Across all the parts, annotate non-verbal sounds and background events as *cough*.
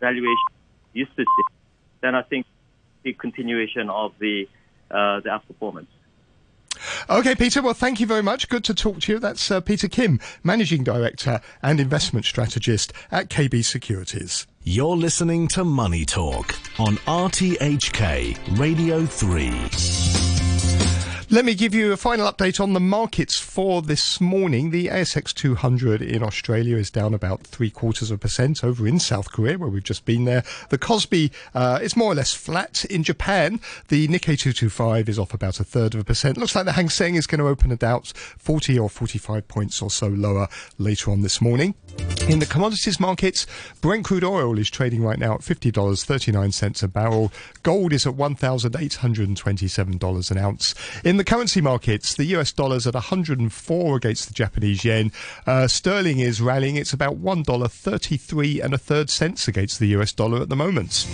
valuation used to see, then I think the continuation of the uh, the outperformance. Okay, Peter. Well, thank you very much. Good to talk to you. That's uh, Peter Kim, Managing Director and Investment Strategist at KB Securities. You're listening to Money Talk on RTHK Radio 3. Let me give you a final update on the markets for this morning. The ASX 200 in Australia is down about three quarters of a percent over in South Korea, where we've just been there. The Kospi uh, is more or less flat in Japan. The Nikkei 225 is off about a third of a percent. Looks like the Hang Seng is going to open about 40 or 45 points or so lower later on this morning. In the commodities markets, Brent crude oil is trading right now at $50.39 a barrel. Gold is at $1,827 an ounce. In the currency markets, the US dollar is at 104 against the Japanese yen. Uh, sterling is rallying. It's about $1.33 and a third cents against the US dollar at the moment.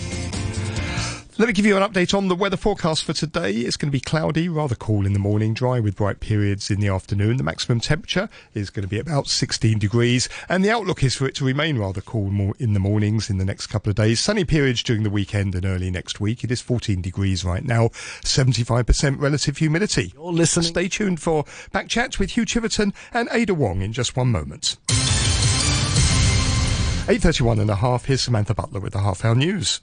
Let me give you an update on the weather forecast for today. It's going to be cloudy, rather cool in the morning, dry with bright periods in the afternoon. The maximum temperature is going to be about 16 degrees, and the outlook is for it to remain rather cool in the mornings in the next couple of days. Sunny periods during the weekend and early next week. It is 14 degrees right now, 75% relative humidity. You're listening. Stay tuned for back chat with Hugh Chiverton and Ada Wong in just one moment. 8.31 and a half, here's Samantha Butler with the half hour news.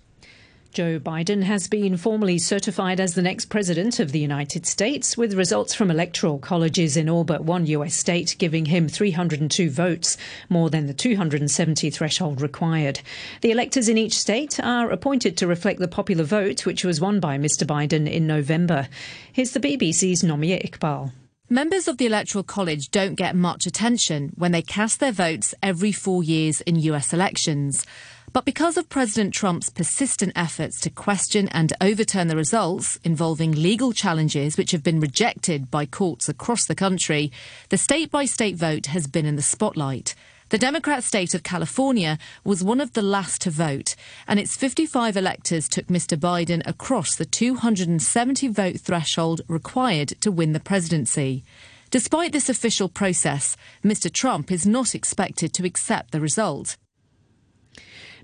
Joe Biden has been formally certified as the next president of the United States, with results from electoral colleges in all but one U.S. state giving him 302 votes, more than the 270 threshold required. The electors in each state are appointed to reflect the popular vote, which was won by Mr. Biden in November. Here's the BBC's Nomia Iqbal. Members of the Electoral College don't get much attention when they cast their votes every four years in US elections. But because of President Trump's persistent efforts to question and overturn the results involving legal challenges which have been rejected by courts across the country, the state by state vote has been in the spotlight. The Democrat state of California was one of the last to vote, and its 55 electors took Mr. Biden across the 270 vote threshold required to win the presidency. Despite this official process, Mr. Trump is not expected to accept the result.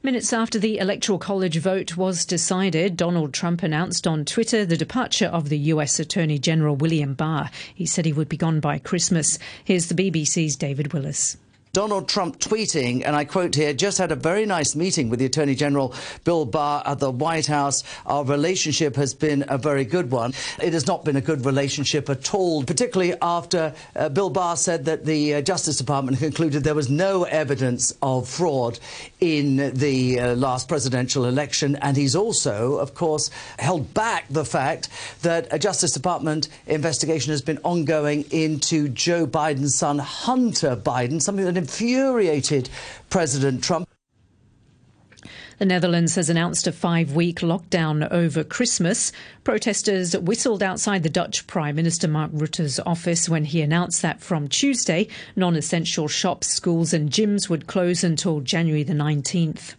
Minutes after the Electoral College vote was decided, Donald Trump announced on Twitter the departure of the US Attorney General William Barr. He said he would be gone by Christmas. Here's the BBC's David Willis. Donald Trump tweeting, and I quote here, just had a very nice meeting with the Attorney General Bill Barr at the White House. Our relationship has been a very good one. It has not been a good relationship at all, particularly after uh, Bill Barr said that the uh, Justice Department concluded there was no evidence of fraud in the uh, last presidential election. And he's also, of course, held back the fact that a Justice Department investigation has been ongoing into Joe Biden's son, Hunter Biden, something that infuriated President Trump. The Netherlands has announced a five week lockdown over Christmas. Protesters whistled outside the Dutch Prime Minister Mark Rutte's office when he announced that from Tuesday, non essential shops, schools, and gyms would close until January the 19th.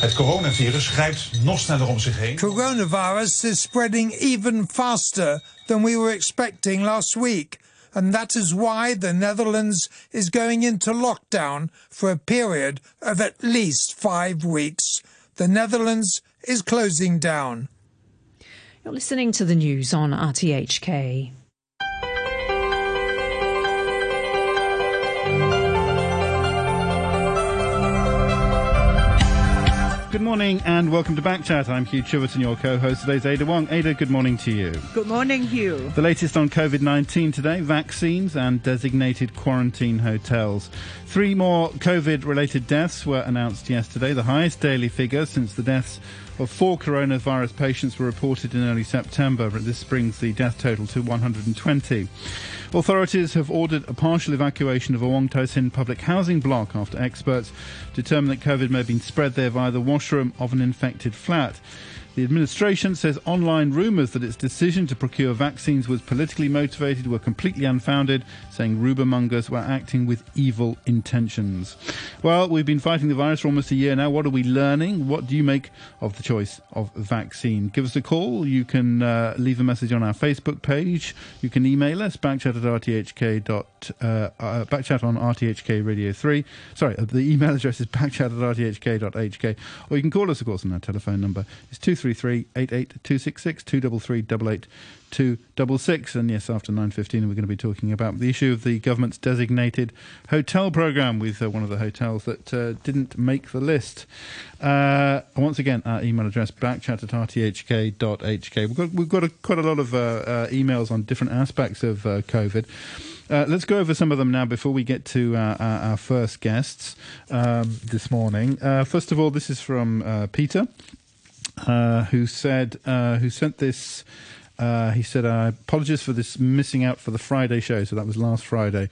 Het coronavirus grijpt nog sneller om zich heen. Coronavirus is spreading even faster than we were expecting last week and that is why the Netherlands is going into lockdown for a period of at least five weeks. The Netherlands is closing down. You're listening to the news on RTHK. Good morning and welcome to Backchat. I'm Hugh Chiverton, your co-host. Today's Ada Wong. Ada, good morning to you. Good morning, Hugh. The latest on COVID-19 today, vaccines and designated quarantine hotels. Three more COVID-related deaths were announced yesterday, the highest daily figure since the deaths four coronavirus patients were reported in early September. This brings the death total to 120. Authorities have ordered a partial evacuation of a Wong Tai Sin public housing block after experts determined that COVID may have been spread there via the washroom of an infected flat. The administration says online rumours that its decision to procure vaccines was politically motivated were completely unfounded, saying rumour-mongers were acting with evil intentions. Well, we've been fighting the virus for almost a year now. What are we learning? What do you make of the choice of vaccine? Give us a call. You can uh, leave a message on our Facebook page. You can email us, backchat at rthk. Uh, uh, backchat on RTHK Radio 3. Sorry, uh, the email address is backchat at rthk.hk. Or you can call us, of course, on our telephone number. It's 233 88266 233 266. And yes, after 9.15, we're going to be talking about the issue of the government's designated hotel programme with uh, one of the hotels that uh, didn't make the list. Uh, once again, our email address, backchat at rthk.hk. We've got, we've got a, quite a lot of uh, uh, emails on different aspects of uh, COVID. Let's go over some of them now before we get to our, our, our first guests um, this morning. First of all, this is from uh, who said, uh, who sent this. Uh, he said, I apologize for this missing out for the Friday show. So that was last Friday.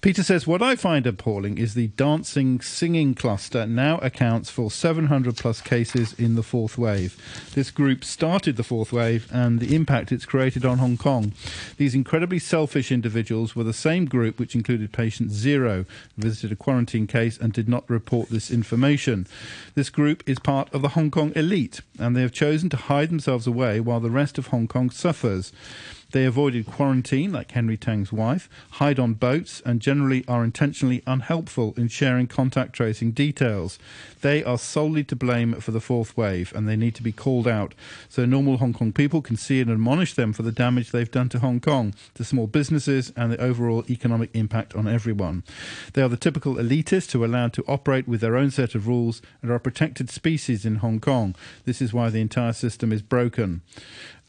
Peter says, What I find appalling is the dancing singing cluster now accounts for 700 plus cases in the fourth wave. This group started the fourth wave and the impact it's created on Hong Kong. These incredibly selfish individuals were the same group which included patient zero, visited a quarantine case and did not report this information. This group is part of the Hong Kong elite and they have chosen to hide themselves away while the rest of Hong Kong suffers. They avoided quarantine, like Henry Tang's wife, hide on boats, and generally are intentionally unhelpful in sharing contact tracing details. They are solely to blame for the fourth wave, and they need to be called out so normal Hong Kong people can see and admonish them for the damage they've done to Hong Kong, to small businesses, and the overall economic impact on everyone. They are the typical elitists who are allowed to operate with their own set of rules and are a protected species in Hong Kong. This is why the entire system is broken.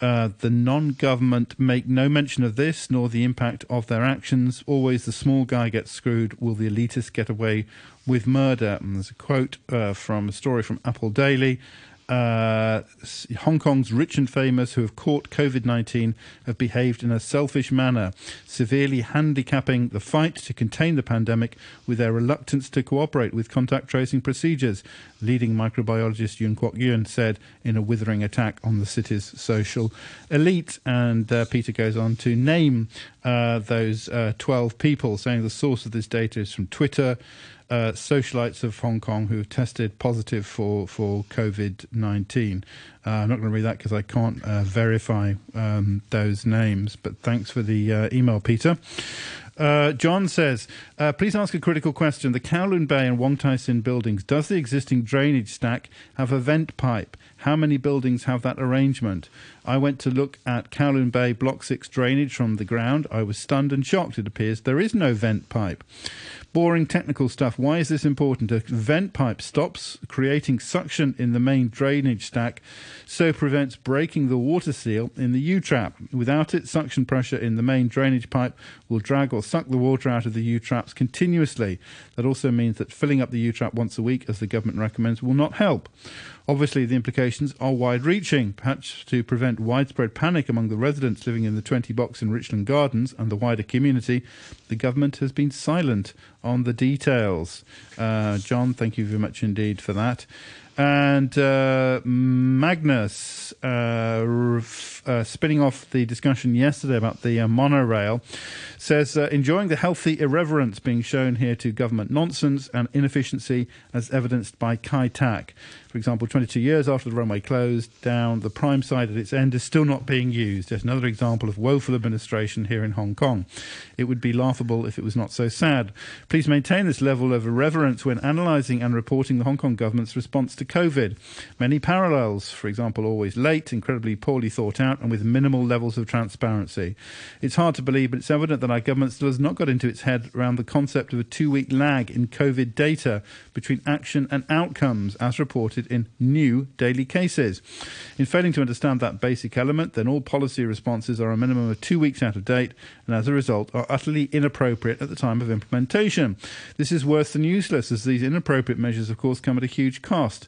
Uh, the non government make no mention of this nor the impact of their actions. Always the small guy gets screwed. Will the elitists get away with murder? And there's a quote uh, from a story from Apple Daily uh, Hong Kong's rich and famous who have caught COVID 19 have behaved in a selfish manner, severely handicapping the fight to contain the pandemic with their reluctance to cooperate with contact tracing procedures, leading microbiologist Yuen Kwok Yung said in a withering attack on the city's social elite. And uh, Peter goes on to name uh, those uh, 12 people, saying the source of this data is from Twitter uh, socialites of Hong Kong who have tested positive for, for COVID 19. Uh, I'm not going to read that because I can't uh, verify um, those names, but thanks for the uh, email, Peter. Uh, John says, uh, please ask a critical question. The Kowloon Bay and Wong Tai Sin buildings, does the existing drainage stack have a vent pipe? How many buildings have that arrangement? I went to look at Kowloon Bay Block 6 drainage from the ground. I was stunned and shocked. It appears there is no vent pipe boring technical stuff. Why is this important? A vent pipe stops creating suction in the main drainage stack, so prevents breaking the water seal in the U-trap. Without it, suction pressure in the main drainage pipe will drag or suck the water out of the U-traps continuously. That also means that filling up the U-trap once a week, as the government recommends, will not help. Obviously, the implications are wide reaching. Perhaps to prevent widespread panic among the residents living in the 20 box in Richland Gardens and the wider community, the government has been silent on the details. Uh, John, thank you very much indeed for that. And uh, Magnus, uh, uh, spinning off the discussion yesterday about the uh, monorail, says uh, enjoying the healthy irreverence being shown here to government nonsense and inefficiency as evidenced by Kai Tak. For example, 22 years after the runway closed down, the prime side at its end is still not being used. Yet another example of woeful administration here in Hong Kong. It would be laughable if it was not so sad. Please maintain this level of irreverence when analysing and reporting the Hong Kong government's response to COVID. Many parallels, for example, always late, incredibly poorly thought out, and with minimal levels of transparency. It's hard to believe, but it's evident that our government still has not got into its head around the concept of a two week lag in COVID data between action and outcomes, as reported in new daily cases. In failing to understand that basic element, then all policy responses are a minimum of two weeks out of date and as a result are utterly inappropriate at the time of implementation. This is worse than useless, as these inappropriate measures, of course, come at a huge cost.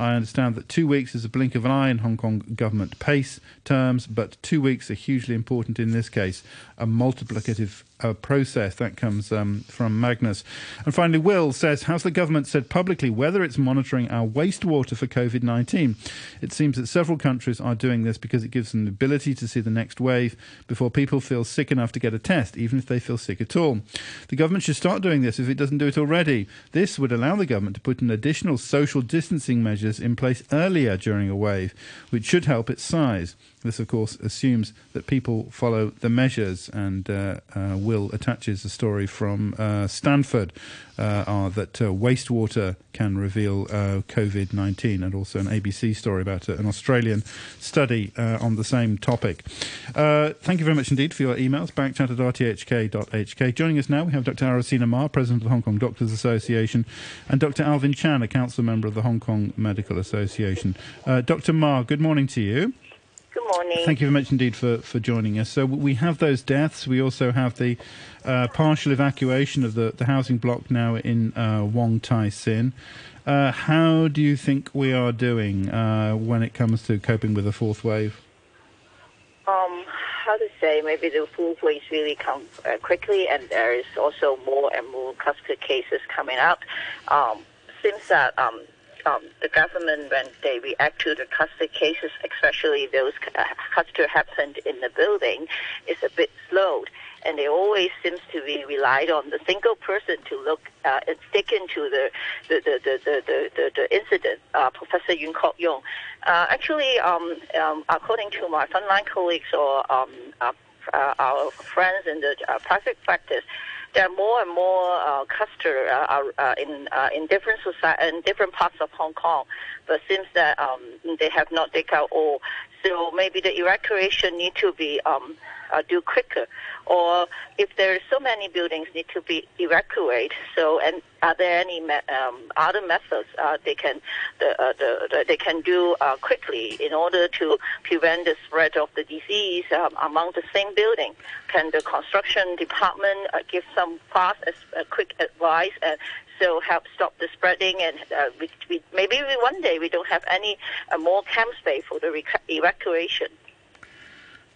I understand that two weeks is a blink of an eye in Hong Kong government pace terms, but two weeks are hugely important in this case. A multiplicative uh, process that comes um, from Magnus. And finally, Will says, Has the government said publicly whether it's monitoring our wastewater for COVID 19? It seems that several countries are doing this because it gives them the ability to see the next wave before people feel sick enough to get a test, even if they feel sick at all. The government should start doing this if it doesn't do it already. This would allow the government to put in additional social distancing measures in place earlier during a wave, which should help its size. This, of course, assumes that people follow the measures, and uh, uh, Will attaches a story from uh, Stanford uh, that uh, wastewater can reveal uh, COVID 19, and also an ABC story about an Australian study on the same topic. thank you very much indeed for your emails. Backchat at rthk.hk. Joining us now, we have Dr. Arisina Ma, President of the Hong Kong Doctors Association, and Dr. Alvin Chan, a council member of the Hong Kong Medical Association. Dr. Ma, good morning to you. Good morning. Thank you very much indeed for, for joining us. So we have those deaths. We also have the uh, partial evacuation of the, the housing block now in uh, Wong Tai Sin. Uh, how do you think we are doing uh, when it comes to coping with the fourth wave? Um, how to say? Maybe the fourth wave really come uh, quickly, and there is also more and more cluster cases coming up. Um, seems that um, um, the government, when they react to the cluster cases, especially those uh, cluster happened in the building, is a bit slowed. And they always seems to be relied on the single person to look uh, and stick into the the, the, the, the, the, the incident. Uh, Professor Yuen Kwok Yung. Uh, actually, um, um, according to my frontline colleagues or um, uh, uh, our friends in the uh, private practice, there are more and more uh, cluster uh, uh, in uh, in different society in different parts of Hong Kong, but seems that um, they have not taken out all. So maybe the evacuation need to be um, uh, do quicker, or if there are so many buildings need to be evacuated. So, and are there any me- um, other methods uh, they can the, uh, the, the, they can do uh, quickly in order to prevent the spread of the disease um, among the same building? Can the construction department uh, give some fast, uh, quick advice and so help stop the spreading and uh, we, we, maybe we, one day we don't have any uh, more camp space for the rec- evacuation.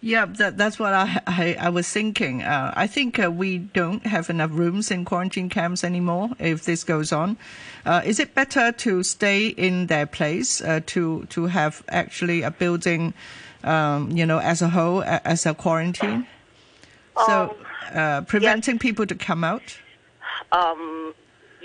Yeah, that, that's what I, I, I was thinking. Uh, I think uh, we don't have enough rooms in quarantine camps anymore if this goes on. Uh, is it better to stay in their place uh, to to have actually a building, um, you know, as a whole as a quarantine? So Um, uh, preventing people to come out. Um,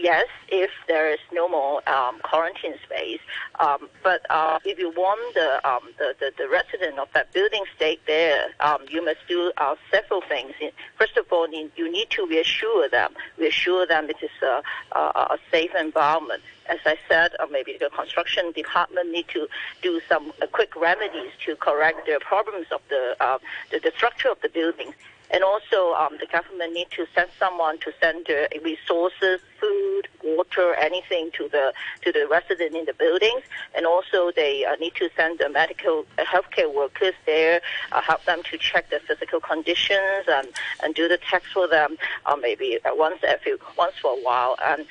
yes, if there is no more um, quarantine space. Um, but uh, if you want the, um, the, the, the resident of that building stay there, um, you must do uh, several things. First of all, you need to reassure them, reassure them it is a, a, a safe environment. As I said, uh, maybe the construction department need to do some uh, quick remedies to correct the problems of the, uh, the, the structure of the building. And also, um, the government need to send someone to send uh, resources, food, water, anything to the to the resident in the buildings. And also, they uh, need to send the medical uh, healthcare workers there, uh, help them to check their physical conditions and and do the tests for them, uh, maybe once every once for a while. And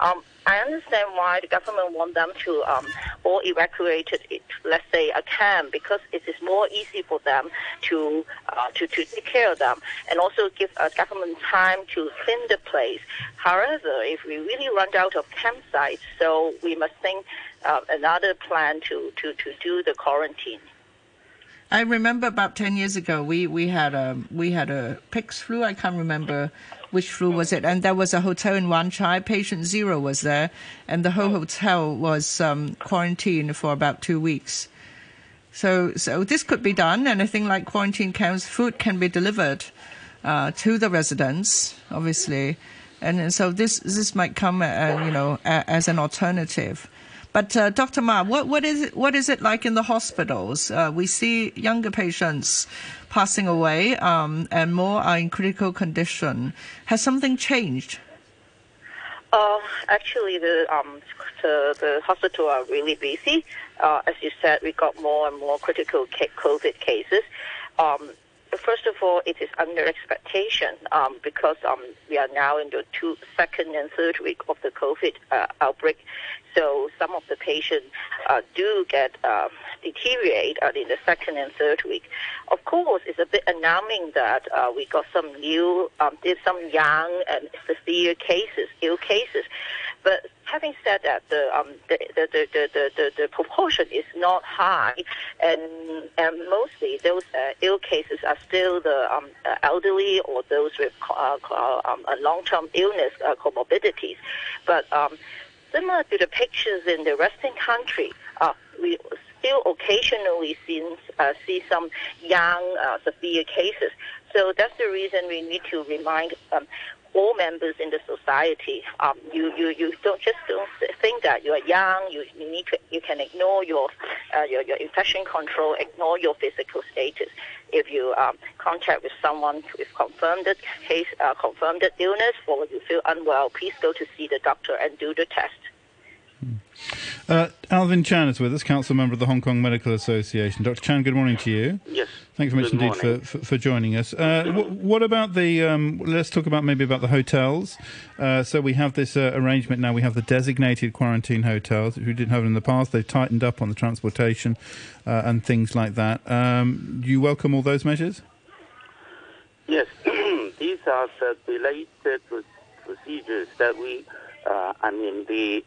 um, I understand why the government want them to um, all evacuate let's say a camp, because it is more easy for them to uh, to to take care of them, and also give uh, government time to clean the place. However, if we really run out of campsites, so we must think uh, another plan to, to, to do the quarantine. I remember about ten years ago, we, we had a we had a pig's flu. I can't remember which flu was it, and there was a hotel in Wan Chai. Patient zero was there, and the whole hotel was um, quarantined for about two weeks. So so this could be done. Anything like quarantine camps, food can be delivered uh, to the residents, obviously, and, and so this this might come, uh, you know, a, as an alternative. But uh, Dr. Ma, what, what is it, what is it like in the hospitals? Uh, we see younger patients passing away, um, and more are in critical condition. Has something changed? Uh, actually, the um, the, the hospital are really busy. Uh, as you said, we got more and more critical COVID cases. Um, first of all, it is under expectation um, because um, we are now in the two, second and third week of the COVID uh, outbreak. So some of the patients uh, do get uh, deteriorate uh, in the second and third week. Of course, it's a bit alarming that uh, we got some new, um, some young and severe cases, ill cases. But having said that, the, um, the, the, the, the, the, the, proportion is not high, and, and mostly those uh, ill cases are still the um, uh, elderly or those with uh, um, long-term illness uh, comorbidities. But um, similar to the pictures in the Western country, uh, we still occasionally see, uh, see some young severe cases. So that's the reason we need to remind um, all members in the society. Um, you, you, you don't just don't think that you are young. You, you need to, you can ignore your, uh, your your infection control, ignore your physical status. If you um, contact with someone with confirmed case, uh, confirmed illness, or you feel unwell, please go to see the doctor and do the test. Uh, Alvin Chan is with us, Council Member of the Hong Kong Medical Association. Dr. Chan, good morning to you. Yes. Thank you very much indeed for, for, for, joining us. Uh, w- what about the, um, let's talk about maybe about the hotels. Uh, so we have this uh, arrangement now, we have the designated quarantine hotels, which we didn't have in the past. They've tightened up on the transportation uh, and things like that. Um, do you welcome all those measures? Yes. *clears throat* These are the related procedures that we uh, I mean, the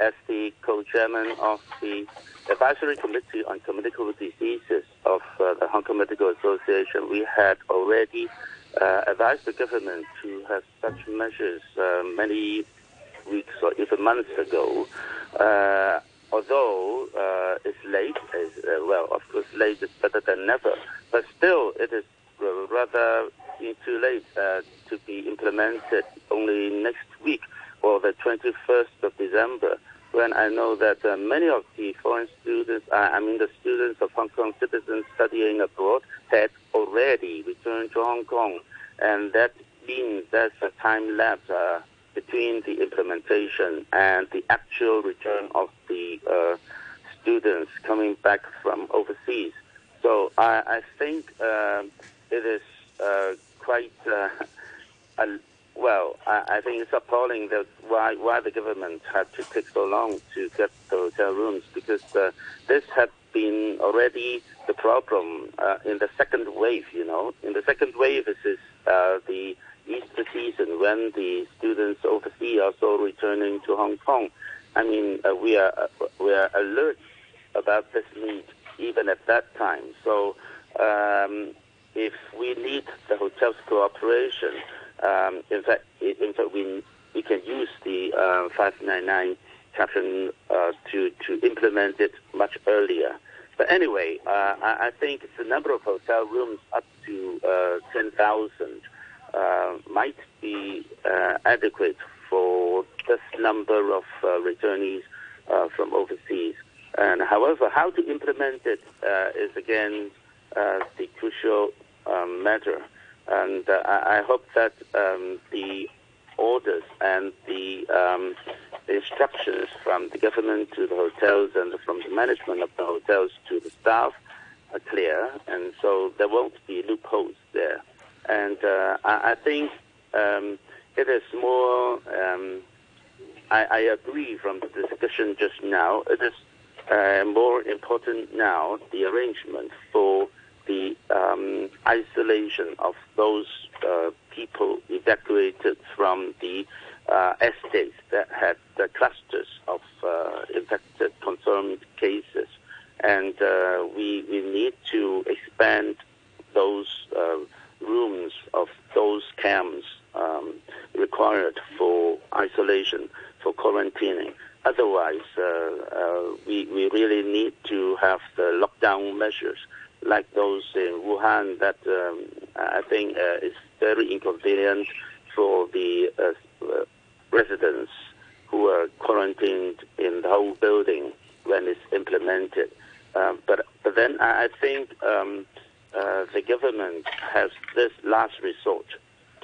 as the co-chairman of the advisory committee on communicable diseases of uh, the Hong Kong Medical Association, we had already uh, advised the government to have such measures uh, many weeks or even months ago. Uh, although it's late, it's, well, of course, late is better than never, but still, it is rather too late to be implemented only next week or the 21st of December, when I know that uh, many of the foreign students, uh, I mean the students of Hong Kong citizens studying abroad, had already returned to Hong Kong, and that means there's a time lapse uh, between the implementation and the actual return of the uh, students coming back from overseas. So I, I think um, it is uh, quite uh, *laughs* a well, I, I think it's appalling that why why the government had to take so long to get the hotel rooms because uh, this had been already the problem uh, in the second wave. You know, in the second wave, this is uh, the Easter season when the students overseas are also returning to Hong Kong. I mean, uh, we are uh, we are alert about this need even at that time. So, um, if we need the hotel's cooperation um, in fact, in fact, we we can use the uh, 599 caption uh, to to implement it much earlier. But anyway, uh, I, I, think the number of hotel rooms up to uh, 10,000 uh, might be uh, adequate for this number of returnees from overseas. And however, how to implement it is again the crucial um, matter. And uh, I hope that um, the orders and the, um, instructions from the government to the hotels and from the management of the hotels to the staff are clear, and so there won't be loopholes there. And uh, I, I, think um, it is more. Um, I, I, agree from the discussion just now. It is uh, more important now the arrangement for the um, isolation of those uh, people evacuated from the uh, estates that had the clusters of uh, infected confirmed cases. And uh, we, we need to expand those uh, rooms of those camps um, required for isolation, for quarantining. Otherwise, we, we really need to have the lockdown measures like those in Wuhan that um, I think uh, is very inconvenient for the uh, uh, residents who are quarantined in the whole building when it's implemented. Um, but, but then I think um, uh, the government has this last resort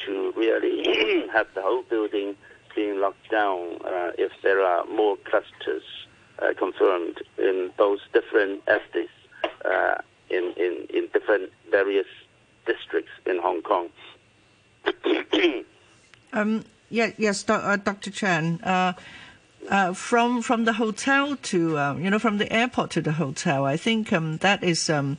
to really *clears throat* have the whole building being locked down uh, if there are more clusters uh, confirmed in those different estates in, in, in different various districts in Hong Kong. *coughs* um, yeah, yes, do, uh, Dr. Chan. Uh, uh, from from the hotel to um, you know from the airport to the hotel, I think um, that is um,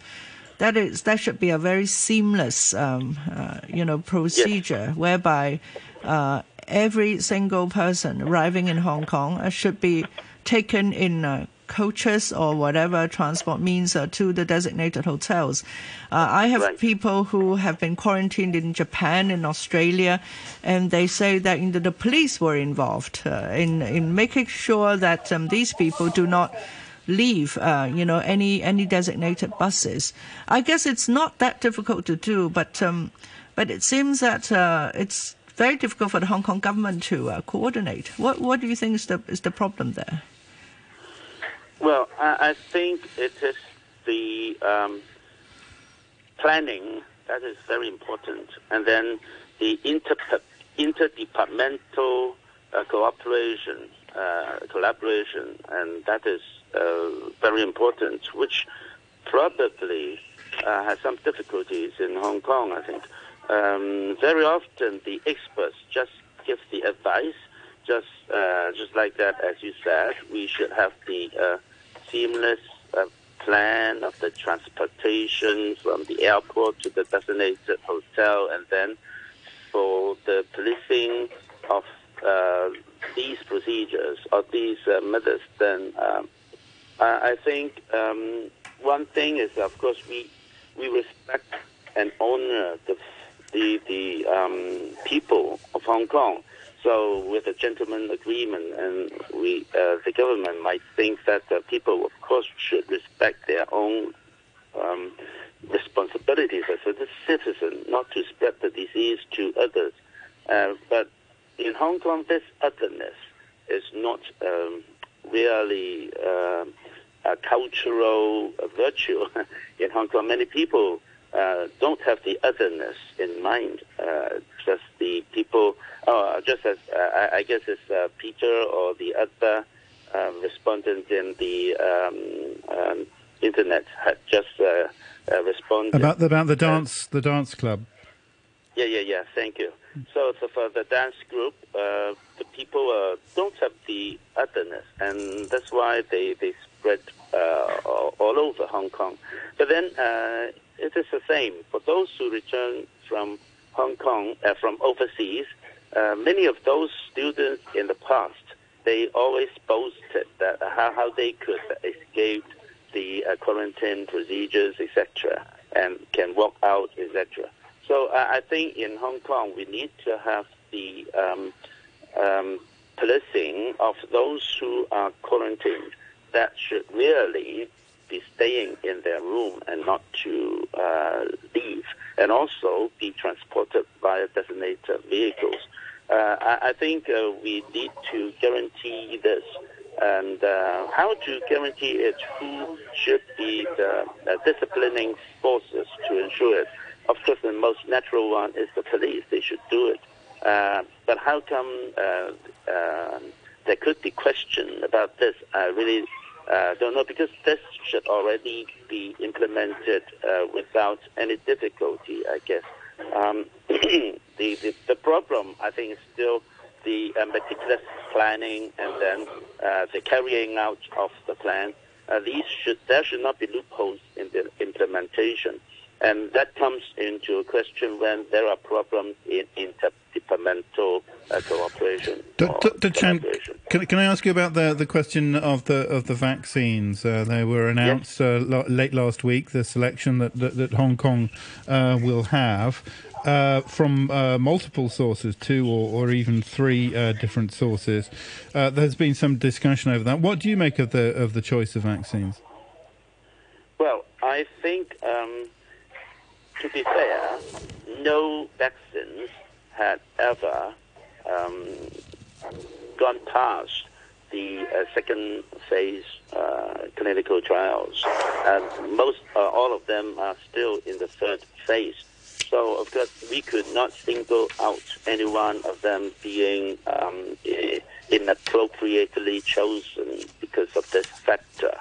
that is that should be a very seamless um, uh, you know procedure yes. whereby uh, every single person arriving in Hong Kong uh, should be taken in uh, coaches or whatever transport means uh, to the designated hotels. Uh, I have right. people who have been quarantined in Japan and Australia, and they say that you know, the police were involved uh, in in making sure that um, these people do not leave, uh, you know, any any designated buses. I guess it's not that difficult to do, but um, but it seems that uh, it's very difficult for the Hong Kong government to uh, coordinate. What what do you think is the is the problem there? Well, I, I think it is the um, planning that is very important, and then the inter interdepartmental uh, cooperation, uh, collaboration, and that is uh, very important, which probably uh, has some difficulties in Hong Kong. I think um, very often the experts just give the advice, just uh, just like that, as you said, we should have the seamless uh, plan of the transportation from the airport to the designated hotel, and then for the policing of uh, these procedures or these uh, methods, then um, I, think um, one thing is, of course, we we respect and honor the the the um, people of Hong Kong. So with a gentleman agreement, and we, uh, the government might think that uh, people, of course, should respect their own um, responsibilities as a citizen, not to spread the disease to others. Uh, but in Hong Kong, this otherness is not um, really uh, a cultural virtue. *laughs* in Hong Kong, many people uh, don't have the otherness in mind. Uh, the people, oh, just as uh, I, guess it's uh, Peter or the other um, respondent in the um, um, internet had just uh, uh, responded about the, about the dance the dance club. Yeah, yeah, yeah. Thank you. So, so for the dance group, the people don't have the otherness, and that's why they they spread all, all over Hong Kong. But then it is the same for those who return from Hong Kong, uh, from overseas. Uh, many of those students in the past, they always boasted that how, how they could escape the uh, quarantine procedures, etc., and can walk out, etc. So uh, I think in Hong Kong we need to have the um, um, policing of those who are quarantined. That should really be staying in their room and not to uh, leave, and also be transported via designated vehicles. Uh, I, I, think uh, we need to guarantee this. And uh, how to guarantee it? Who should be the uh, disciplining forces to ensure it? Of course, the most natural one is the police. They should do it. Uh, but how come there could be question about this? I really uh, don't know because this should already be implemented uh, without any difficulty, I guess. Um, *clears throat* the, the, the problem, I think, is still the uh, meticulous planning and then uh, the carrying out of the plan. Uh, these should there should not be loopholes in the implementation, and that comes into question when there are problems in interdepartmental uh, cooperation. Chan, can, can I ask you about the, the question of the of the vaccines? Uh, they were announced yes. uh, late last week. The selection that that, that Hong Kong uh, will have. Uh, from uh, multiple sources, two or, or even three different sources, there's been some discussion over that. What do you make of the of the choice of vaccines? Well, I think, um, to be fair, no vaccines had ever um, gone past the uh, second phase uh, clinical trials, and most, uh, all of them are still in the third phase. So, of course, we could not single out any one of them being um, inappropriately chosen because of this factor.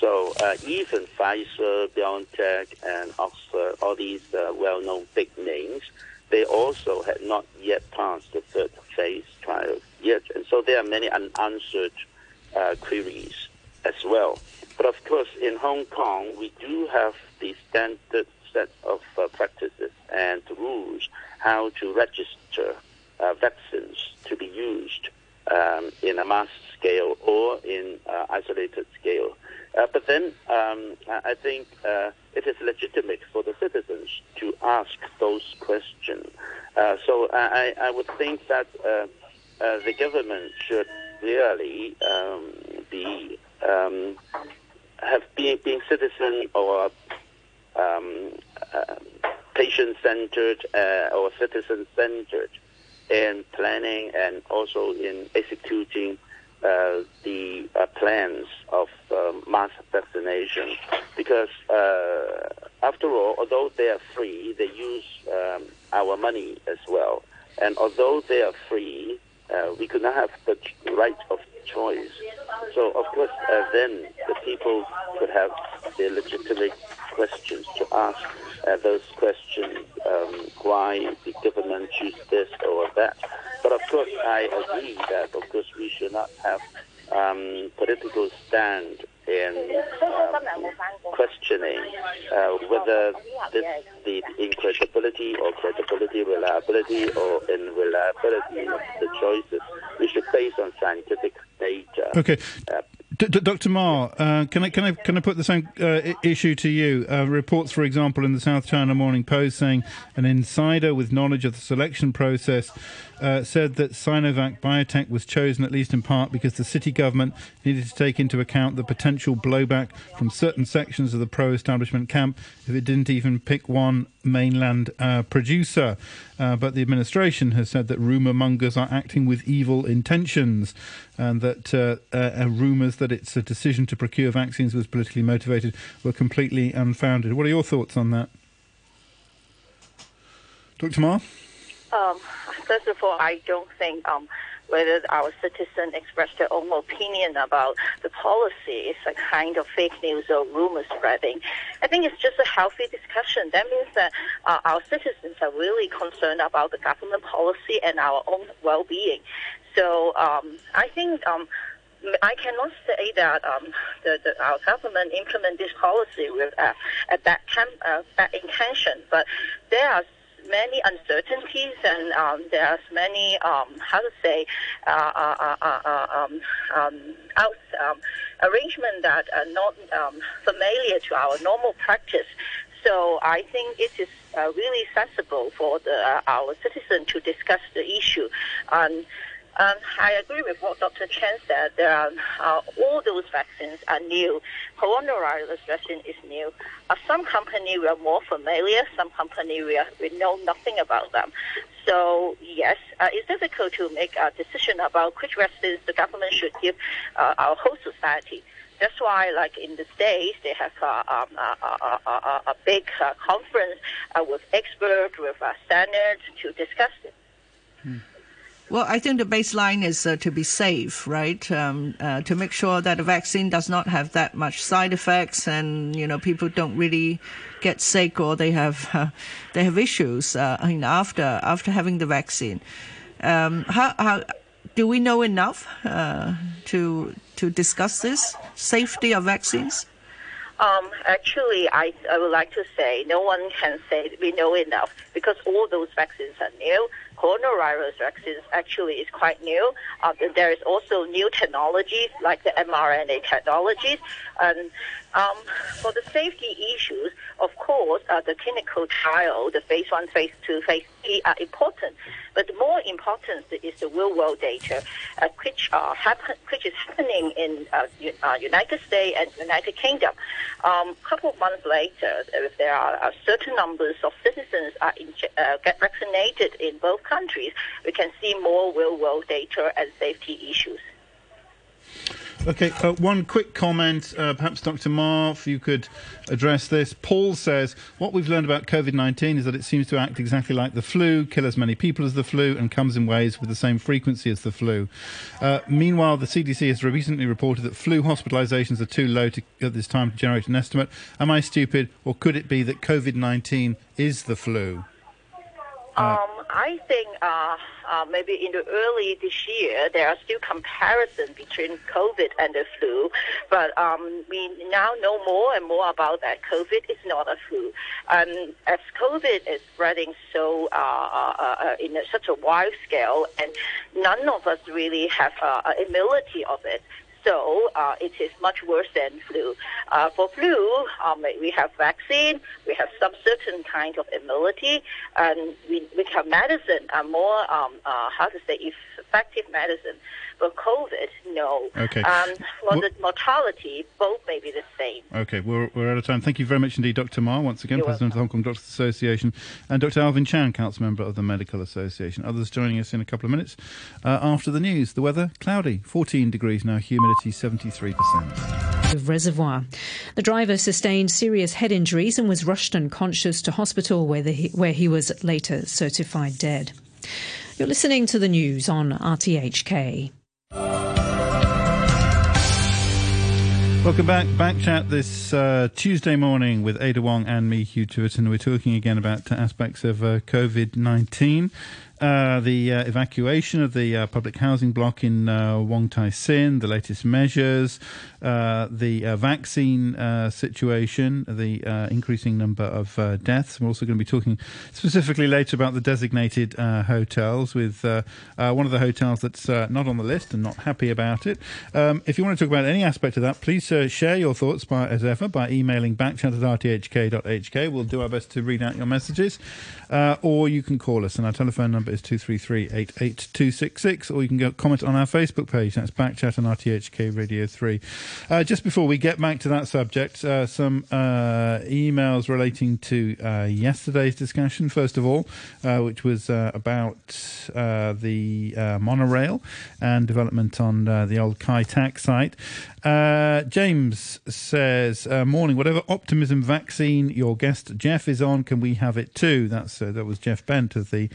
So, uh, even Pfizer, BioNTech, and Oxford, all these uh, well-known big names, they also had not yet passed the third phase trial yet, and so there are many unanswered uh, queries as well. But of course, in Hong Kong, we do have the standard set of uh, practices and rules how to register uh, vaccines to be used um, in a mass scale or in uh, isolated scale. Uh, but then um, I think uh, it is legitimate for the citizens to ask those questions. Uh, so I, I, would think that uh, uh, the government should really um, be um, have been being citizen or um, uh, patient centered or citizen centered in planning and also in executing uh, the uh, plans of um, mass vaccination because uh, after all, although they are free, they use um, our money as well. And although they are free, uh, we could not have the right of choice. So, of course, uh, then the people could have their legitimate questions to ask. Those questions, um, why the government choose this or that. But of course, I agree that, of course, we should not have um, political stand in um, questioning uh, whether this, the incredibility or credibility, reliability or unreliability of the choices. We should base on scientific data. Okay. Uh, D- D- Dr. Ma, uh, can I can I can I put the same uh, issue to you? Uh, reports, for example, in the South China Morning Post, saying an insider with knowledge of the selection process uh, said that Sinovac Biotech was chosen at least in part because the city government needed to take into account the potential blowback from certain sections of the pro-establishment camp if it didn't even pick one mainland uh, producer. Uh, but the administration has said that rumour mongers are acting with evil intentions and that uh, uh, rumours that it's decision to procure vaccines was politically motivated were completely unfounded. What are your thoughts on that? Dr. Ma? Um, first of all, I don't think um, whether our citizens express their own opinion about the policy is a kind of fake news or rumor spreading. I think it's just a healthy discussion. That means that uh, our citizens are really concerned about the government policy and our own well-being. So um, I think. Um, I cannot say that um, the, the, our government implement this policy with uh, bad camp, uh, that intention, but there are many uncertainties and um, there's many um, how to say uh, uh, uh, uh um, um, out, um, arrangement that are not um, familiar to our normal practice. So I think it is uh, really sensible for the, uh, our citizens to discuss the issue. Um, I agree with what Dr. Chen said. There are, uh, all those vaccines are new. Coronavirus vaccine is new. Uh, some company we are more familiar. Some company we, are, we know nothing about them. So yes, uh, it's difficult to make a decision about which vaccines the government should give uh, our whole society. That's why, like in the States, they have uh, um, a, a, a, a, big uh, conference with experts, with standards to discuss it. Hmm. Well, I think the baseline is uh, to be safe, right? Um, uh, to make sure that the vaccine does not have that much side effects, and you know people don't really get sick or they have uh, *laughs* they have issues uh, after after having the vaccine. Um, how, how do we know enough uh, to to discuss this safety of vaccines? Um, actually, I, I would like to say no one can say we know enough because all those vaccines are new coronavirus vaccines actually is quite new. Uh, there is also new technologies like the mRNA technologies. And um, for the safety issues, of course, uh, the clinical trial, the phase one, phase two, phase three are important. But more important is the real-world data, uh, which, uh, happen, which is happening in uh, uh, United States and United Kingdom. A um, couple of months later, if there are a certain numbers of citizens are in, uh, get vaccinated in both countries, we can see more real-world data and safety issues. Okay, uh, one quick comment. Uh, perhaps Dr. Ma, if you could address this. Paul says what we've learned about COVID 19 is that it seems to act exactly like the flu, kill as many people as the flu, and comes in waves with the same frequency as the flu. Uh, meanwhile, the CDC has recently reported that flu hospitalizations are too low to, at this time to generate an estimate. Am I stupid, or could it be that COVID 19 is the flu? Um, I think uh, uh, maybe in the early this year there are still comparisons between COVID and the flu, but um, we now know more and more about that. COVID is not a flu, and as COVID is spreading so uh, uh, uh, in a, such a wide scale, and none of us really have uh, immunity of it. So uh, it is much worse than flu. Uh, for flu, um, we have vaccine, we have some certain kind of immunity, and we, we have medicine, uh, more, um, uh, how to say, effective medicine. But COVID, no. Okay. Um, for the mortality, both may be the same. Okay, we're, we're out of time. Thank you very much indeed, Dr. Ma, once again, You're President welcome. of the Hong Kong Doctors Association, and Dr. Alvin Chan, Council Member of the Medical Association. Others joining us in a couple of minutes uh, after the news. The weather, cloudy, 14 degrees now, humidity 73%. of reservoir. The driver sustained serious head injuries and was rushed unconscious to hospital where, the, where he was later certified dead. You're listening to the news on RTHK. Welcome back. Backchat this uh, Tuesday morning with Ada Wong and me, Hugh Chiverton. We're talking again about aspects of uh, COVID 19. Uh, the uh, evacuation of the uh, public housing block in uh, Wong Tai Sin, the latest measures, uh, the uh, vaccine situation, the increasing number of deaths. We're also going to be talking specifically later about the designated hotels with one of the hotels that's not on the list and not happy about it. Um, if you want to talk about any aspect of that, please share your thoughts by, as ever by emailing backchat at rthk.hk. We'll do our best to read out your messages. Or you can call us, and our telephone number is 233 88266, or you can go comment on our Facebook page. That's Backchat on RTHK Radio 3. Uh, just before we get back to that subject, uh, some uh, emails relating to uh, yesterday's discussion, first of all, uh, which was uh, about uh, the monorail and development on the old Kai Tak site. Uh, James says, "Morning. Whatever optimism vaccine your guest Jeff is on, can we have it too?" That's that was Jeff Bent of the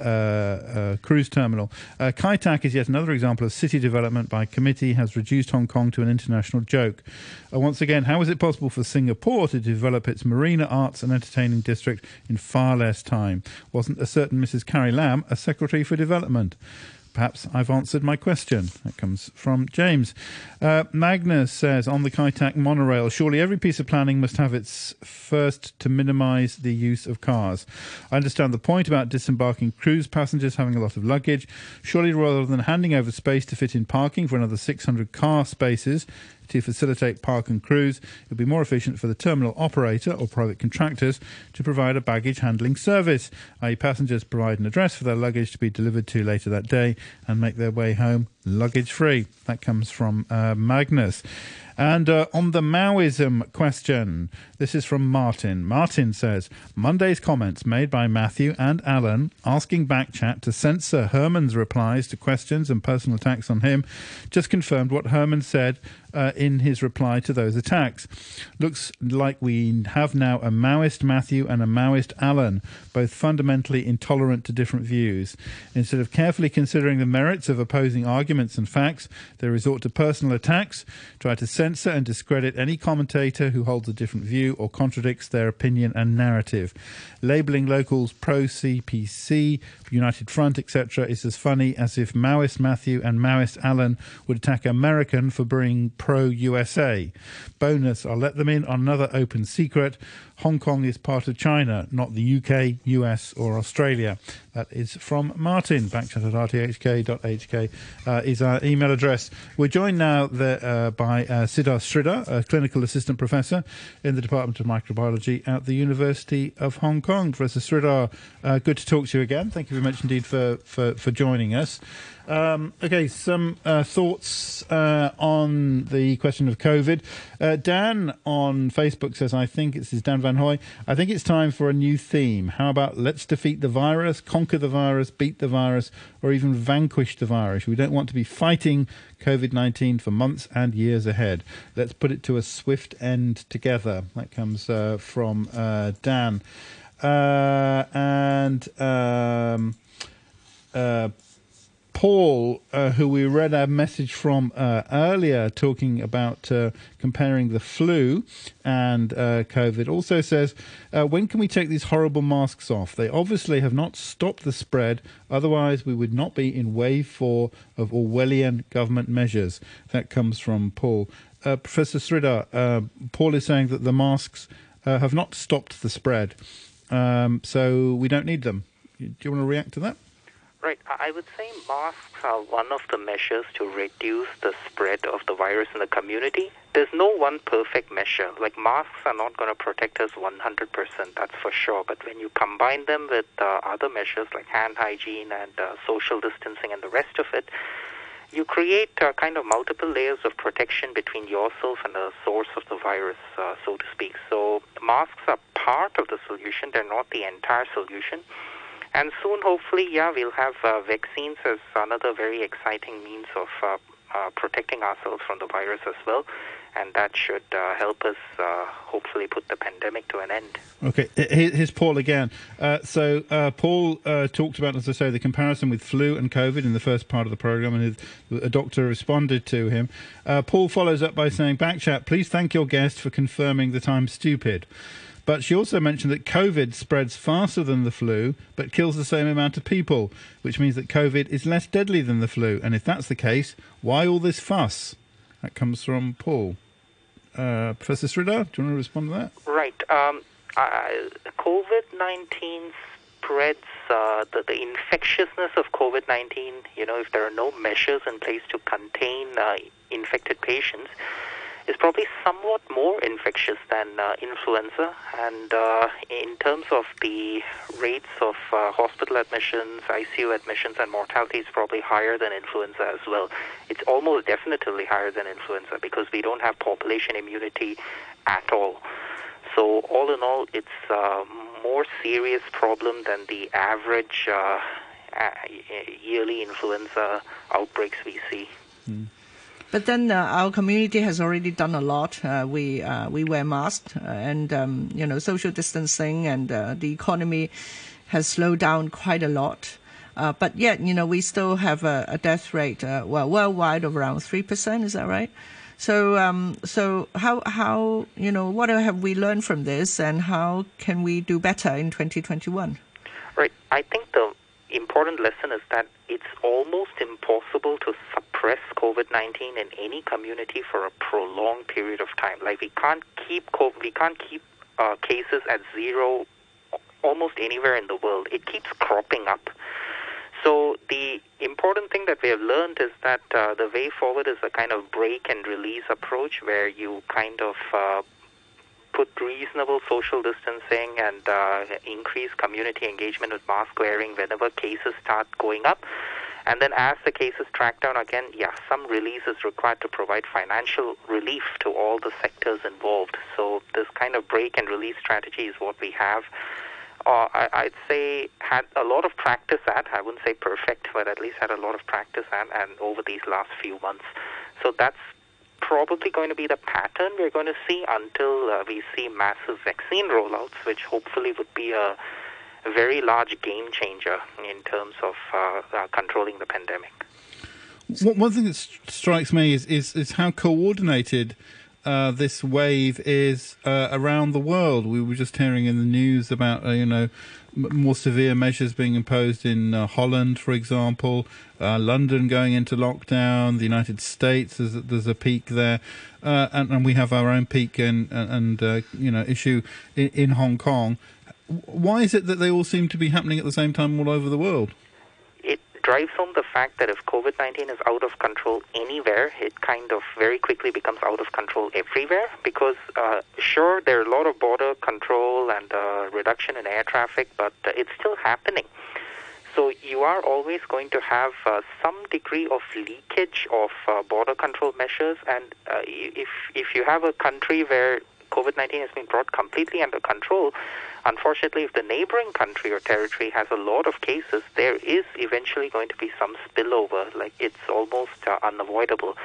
uh, uh, cruise terminal. Uh, Kai Tak is yet another example of city development by committee has reduced Hong Kong to an international joke. Uh, once again, how is it possible for Singapore to develop its marina arts and entertaining district in far less time? Wasn't a certain Mrs. Carrie Lam a secretary for development? Perhaps I've answered my question. That comes from James. Uh, Magnus says on the Kai Tak monorail, surely every piece of planning must have its first to minimise the use of cars. I understand the point about disembarking cruise passengers having a lot of luggage. Surely, rather than handing over space to fit in parking for another 600 car spaces, to facilitate park and cruise, it would be more efficient for the terminal operator or private contractors to provide a baggage handling service, i.e., passengers provide an address for their luggage to be delivered to later that day and make their way home luggage free. That comes from uh, Magnus. And uh, on the Maoism question, this is from Martin. Martin says Monday's comments made by Matthew and Alan asking Backchat to censor Herman's replies to questions and personal attacks on him just confirmed what Herman said uh, in his reply to those attacks. Looks like we have now a Maoist Matthew and a Maoist Alan, both fundamentally intolerant to different views. Instead of carefully considering the merits of opposing arguments and facts, they resort to personal attacks, try to censor and discredit any commentator who holds a different view or contradicts their opinion and narrative. Labeling locals pro CPC, United Front, etc., is as funny as if Maoist Matthew and Maoist Alan would attack American for being pro USA. Bonus, I'll let them in on another open secret. Hong Kong is part of China, not the UK, US, or Australia. That is from Martin. Backchat at rthk.hk uh, is our email address. We're joined now uh, by uh, Siddharth Sridhar, a clinical assistant professor in the Department of Microbiology at the University of Hong Kong. Professor Sridhar, uh, good to talk to you again. Thank you very much indeed for, for, for joining us. Um, okay, some uh, thoughts uh, on the question of COVID. Uh, Dan on Facebook says, I think it's Dan Van Hoy. I think it's time for a new theme. How about let's defeat the virus, conquer the virus, beat the virus, or even vanquish the virus? We don't want to be fighting COVID 19 for months and years ahead. Let's put it to a swift end together. That comes uh, from uh, Dan. Uh, and. Um, Paul, uh, who we read our message from uh, earlier, talking about uh, comparing the flu and uh, COVID, also says, uh, When can we take these horrible masks off? They obviously have not stopped the spread, otherwise, we would not be in wave four of Orwellian government measures. That comes from Paul. Uh, Professor Sridhar, Paul is saying that the masks have not stopped the spread, um, so we don't need them. Do you want to react to that? Right. I would say masks are one of the measures to reduce the spread of the virus in the community. There's no one perfect measure. Like masks are not going to protect us 100%, that's for sure. But when you combine them with uh, other measures like hand hygiene and uh, social distancing and the rest of it, you create uh, kind of multiple layers of protection between yourself and the source of the virus, uh, so to speak. So masks are part of the solution. They're not the entire solution. And soon, hopefully, yeah, we'll have uh, vaccines as another very exciting means of uh, uh, protecting ourselves from the virus as well. And that should uh, help us uh, hopefully put the pandemic to an end. Okay, here's Paul again. Uh, so, Paul talked about, as I say, the comparison with flu and COVID in the first part of the program, and his, a doctor responded to him. Paul follows up by saying, Backchat, please thank your guest for confirming that I'm stupid. But she also mentioned that COVID spreads faster than the flu, but kills the same amount of people, which means that COVID is less deadly than the flu. And if that's the case, why all this fuss? That comes from Paul. Uh, Professor Sridhar, do you want to respond to that? Right. Um, COVID 19 spreads uh, the, the, infectiousness of COVID 19. You know, if there are no measures in place to contain uh, infected patients, is probably somewhat more infectious than uh, influenza. And uh, in terms of the rates of uh, hospital admissions, ICU admissions, and mortality, is probably higher than influenza as well. It's almost definitely higher than influenza because we don't have population immunity at all. So all in all, it's a more serious problem than the average uh, yearly influenza outbreaks we see. Mm. But then uh, our community has already done a lot. Uh, we uh, we wear masks uh, and um, you know social distancing, and uh, the economy has slowed down quite a lot. Uh, but yet, you know, we still have a, a death rate, well, worldwide of around three percent. Is that right? So, um, so how how you know what have we learned from this, and how can we do better in 2021? Right. I think the important lesson is that it's almost impossible to suppress COVID nineteen in any community for a prolonged period of time. Like we can't keep COVID, we can't keep uh, cases at zero almost anywhere in the world. It keeps cropping up. So the important thing that we have learned is that uh, the way forward is a kind of break and release approach where you kind of uh, put reasonable social distancing and uh, increase community engagement with mask wearing whenever cases start going up. And then as the cases track down again, yeah, some release is required to provide financial relief to all the sectors involved. So this kind of break and release strategy is what we have. Uh, I, would say had a lot of practice at. I wouldn't say perfect, but at least had a lot of practice at, and over these last few months. So that's probably going to be the pattern we're going to see until uh, we see massive vaccine rollouts, which hopefully would be a, very large game changer in terms of uh, uh, controlling the pandemic. One thing that strikes me is, is, is how coordinated uh, this wave is uh, around the world. We were just hearing in the news about uh, you know more severe measures being imposed in uh, Holland, for example, London going into lockdown, the United States, there's, there's a peak there, and, and, we have our own peak and, and you know issue in, in Hong Kong. Why is it that they all seem to be happening at the same time all over the world? It drives home the fact that if COVID 19 is out of control anywhere, it kind of very quickly becomes out of control everywhere because, uh, sure, there are a lot of border control and uh, reduction in air traffic, but uh, it's still happening. So you are always going to have uh, some degree of leakage of uh, border control measures, and uh, if if you have a country where COVID-19 has been brought completely under control, unfortunately, if the neighboring country or territory has a lot of cases, there is eventually going to be some spillover. Like it's almost uh, unavoidable.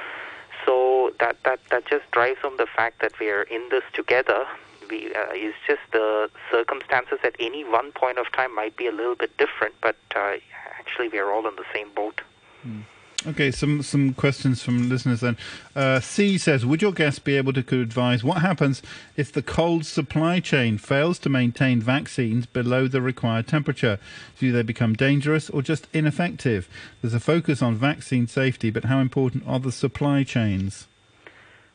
So that that that just drives home the fact that we are in this together we uh, it's just the circumstances at any one point of time might be a little bit different, but uh, actually we are all in the same boat. Mm. Okay, some some questions from listeners then. Uh, C says, would your guest be able to advise what happens if the cold supply chain fails to maintain vaccines below the required temperature? Do they become dangerous or just ineffective? There's a focus on vaccine safety, but how important are the supply chains?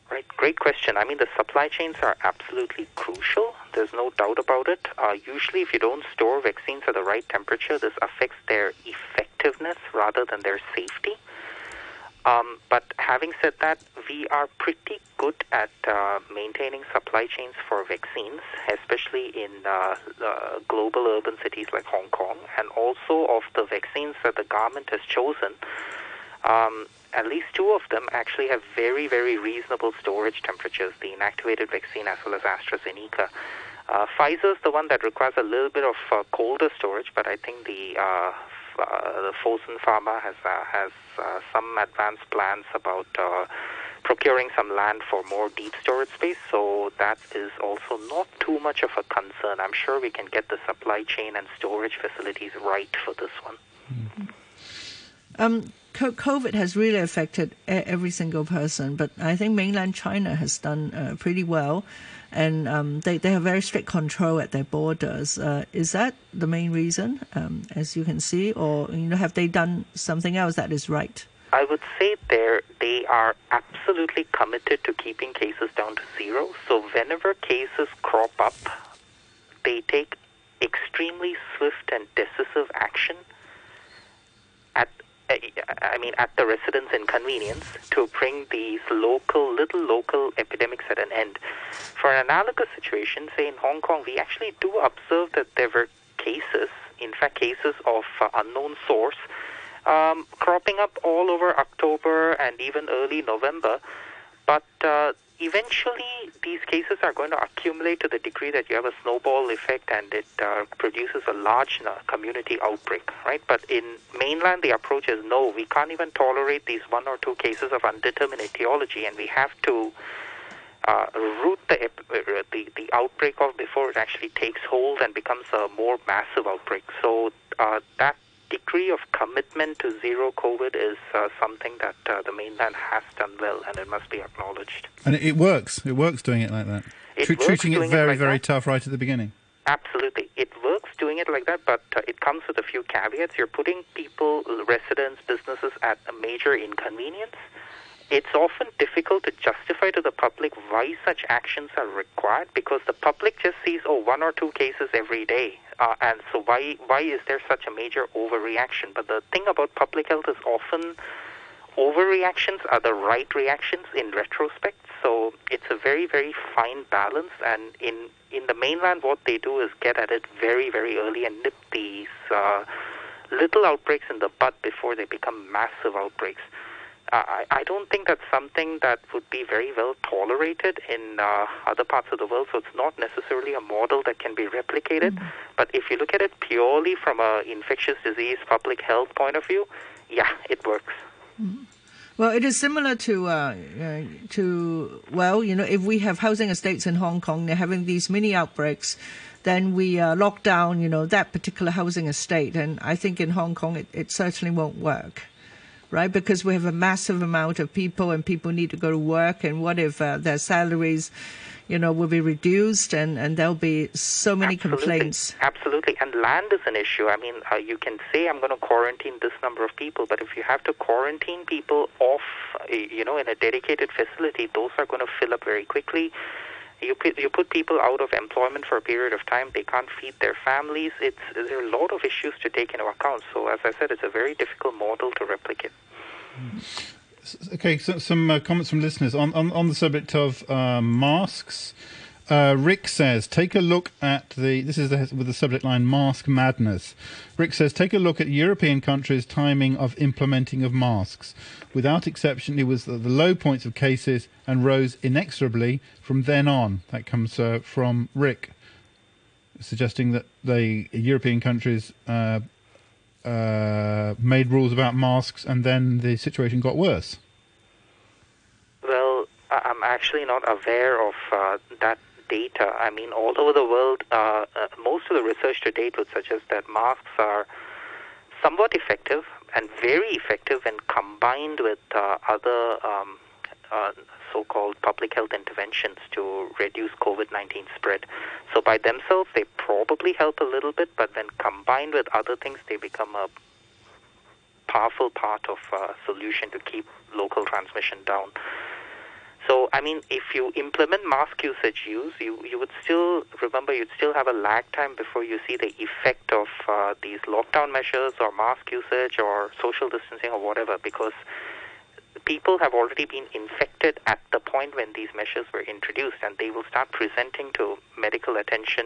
Right, great question. I mean, the supply chains are absolutely crucial. There's no doubt about it. Uh, usually, if you don't store vaccines at the right temperature, this affects their effectiveness rather than their safety. Um, but having said that, we are pretty good at uh, maintaining supply chains for vaccines, especially in uh, uh, global urban cities like Hong Kong, and also of the vaccines that the government has chosen. Um, at least two of them actually have very, very reasonable storage temperatures, the inactivated vaccine as well as AstraZeneca. Uh, Pfizer is the one that requires a little bit of uh, colder storage, but I think the uh, uh, the Fosun Pharma has uh, has uh, some advanced plans about uh, procuring some land for more deep storage space. So that is also not too much of a concern. I'm sure we can get the supply chain and storage facilities right for this one. Mm-hmm. Um, COVID has really affected every single person, but I think mainland China has done uh, pretty well, and um, they they have very strict control at their borders. Uh, is that the main reason, um, as you can see, or you know, have they done something else that is right? I would say they they are absolutely committed to keeping cases down to zero. So whenever cases crop up, they take extremely swift and decisive action I mean, at the residents' inconvenience to bring these local, little local epidemics at an end. For an analogous situation, say in Hong Kong, we actually do observe that there were cases, in fact, cases of uh, unknown source, um, cropping up all over October and even early November. But uh, eventually these cases are going to accumulate to the degree that you have a snowball effect and it uh, produces a large uh, community outbreak, right? But in mainland, the approach is no, we can't even tolerate these one or two cases of undetermined etiology, and we have to uh, root the, uh, the the outbreak off before it actually takes hold and becomes a more massive outbreak. So uh, that degree of commitment to zero COVID is uh, something that uh, the mainland has done well, and it must be acknowledged. And it works. It works doing it like that. It Tr- treating it very, it like very that. tough right at the beginning. Absolutely. It works doing it like that, but uh, it comes with a few caveats. You're putting people, residents, businesses at a major inconvenience. It's often difficult to justify to the public why such actions are required because the public just sees, oh, one or two cases every day. Uh, and so why why is there such a major overreaction? But the thing about public health is often overreactions are the right reactions in retrospect. So it's a very very fine balance. And in in the mainland, what they do is get at it very very early and nip these uh, little outbreaks in the bud before they become massive outbreaks. I, I don't think that's something that would be very well tolerated in uh, other parts of the world. So it's not necessarily a model that can be replicated. Mm-hmm. But if you look at it purely from a infectious disease public health point of view, yeah, it works. Mm-hmm. Well, it is similar to uh, uh, to well, you know, if we have housing estates in Hong Kong, they're having these mini outbreaks then we uh, lock down, you know, that particular housing estate. And I think in Hong Kong, it, it certainly won't work right? Because we have a massive amount of people and people need to go to work. And what if uh, their salaries, you know, will be reduced and, and there'll be so many Absolutely. complaints? Absolutely. And land is an issue. I mean, uh, you can say I'm going to quarantine this number of people, but if you have to quarantine people off, you know, in a dedicated facility, those are going to fill up very quickly you put you put people out of employment for a period of time. They can't feed their families. It's there are a lot of issues to take into account. So as I said, it's a very difficult model to replicate. Okay, so some uh, comments from listeners on, on, on the subject of uh, masks. Uh, Rick says, take a look at the. This is the, with the subject line "Mask Madness." Rick says, take a look at European countries' timing of implementing of masks. Without exception, it was the low points of cases and rose inexorably from then on. That comes uh, from Rick, suggesting that the European countries uh, uh, made rules about masks and then the situation got worse. Well, I'm actually not aware of uh, that data. I mean, all over the world, uh, uh, most of the research to date would suggest that masks are somewhat effective and very effective when combined with uh, other um, uh, so-called public health interventions to reduce COVID-19 spread. So by themselves, they probably help a little bit, but when combined with other things, they become a powerful part of uh, solution to keep local transmission down. So, I mean, if you implement mask usage use, you, you would still, remember, you'd still have a lag time before you see the effect of uh, these lockdown measures or mask usage or social distancing or whatever, because people have already been infected at the point when these measures were introduced, and they will start presenting to medical attention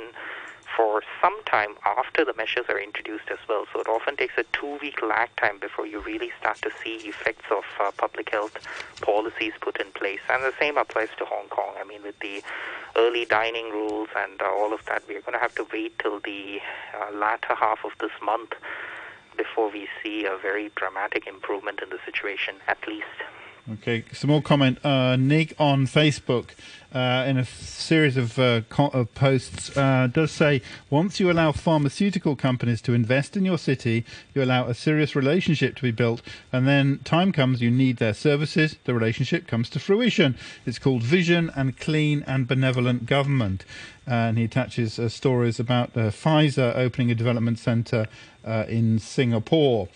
for some time after the measures are introduced as well. So it often takes a two week lag time before you really start to see effects of uh, public health policies put in place. And the same applies to Hong Kong. I mean, with the early dining rules and uh, all of that, we're going to have to wait till the uh, latter half of this month before we see a very dramatic improvement in the situation, at least. Okay, some more comment. Uh, Nick on Facebook, uh, in a series of, uh, co- of posts, uh, does say once you allow pharmaceutical companies to invest in your city, you allow a serious relationship to be built, and then time comes you need their services. The relationship comes to fruition. It's called vision and clean and benevolent government. and he attaches uh, stories about uh, Pfizer opening a development centre uh, in Singapore.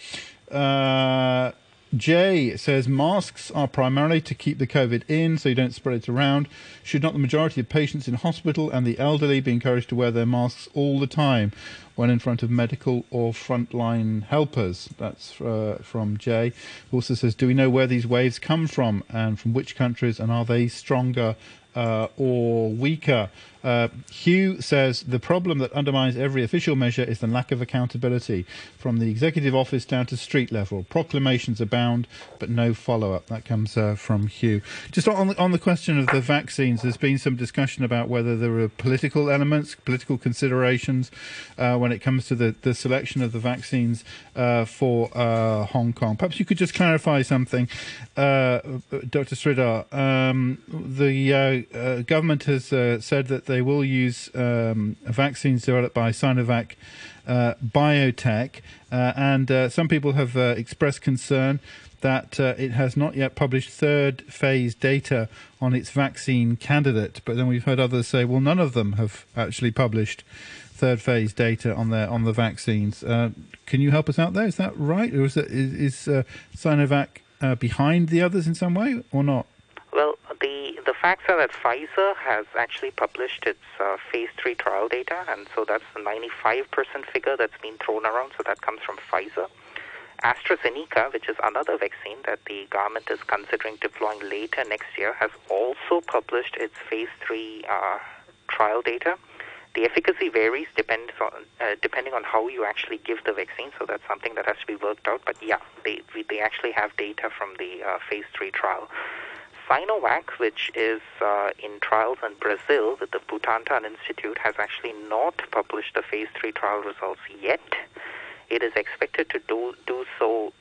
Uh, Jay says masks are primarily to keep the COVID in so you don't spread it around. Should not the majority of patients in hospital and the elderly be encouraged to wear their masks all the time when in front of medical or frontline helpers? That's uh, from Jay. Also says, do we know where these waves come from and from which countries and are they stronger uh, or weaker? Uh, Hugh says the problem that undermines every official measure is the lack of accountability from the executive office down to street level. Proclamations abound, but no follow up. That comes uh, from Hugh. Just on the, on the question of the vaccines, there's been some discussion about whether there are political elements, political considerations uh, when it comes to the, the selection of the vaccines uh, for uh, Hong Kong. Perhaps you could just clarify something, uh, Dr. Sridhar. Um, the government has said that they will use um, vaccines developed by Sinovac uh, Biotech, uh, and uh, some people have uh, expressed concern that uh, it has not yet published third phase data on its vaccine candidate. But then we've heard others say, well, none of them have actually published third phase data on their on the vaccines. Can you help us out there? Is that right, or is, it, is, is Sinovac behind the others in some way, or not? Facts are that Pfizer has actually published its uh, phase three trial data, and so that's the 95% figure that's been thrown around. So that comes from Pfizer. AstraZeneca, which is another vaccine that the government is considering deploying later next year, has also published its phase three uh, trial data. The efficacy varies depends on, uh, depending on how you actually give the vaccine, so that's something that has to be worked out. But yeah, they they actually have data from the uh, phase three trial. Sinovac, which is uh, in trials in Brazil with the Butantan Institute, has actually not published the phase three trial results yet. It is expected to do do so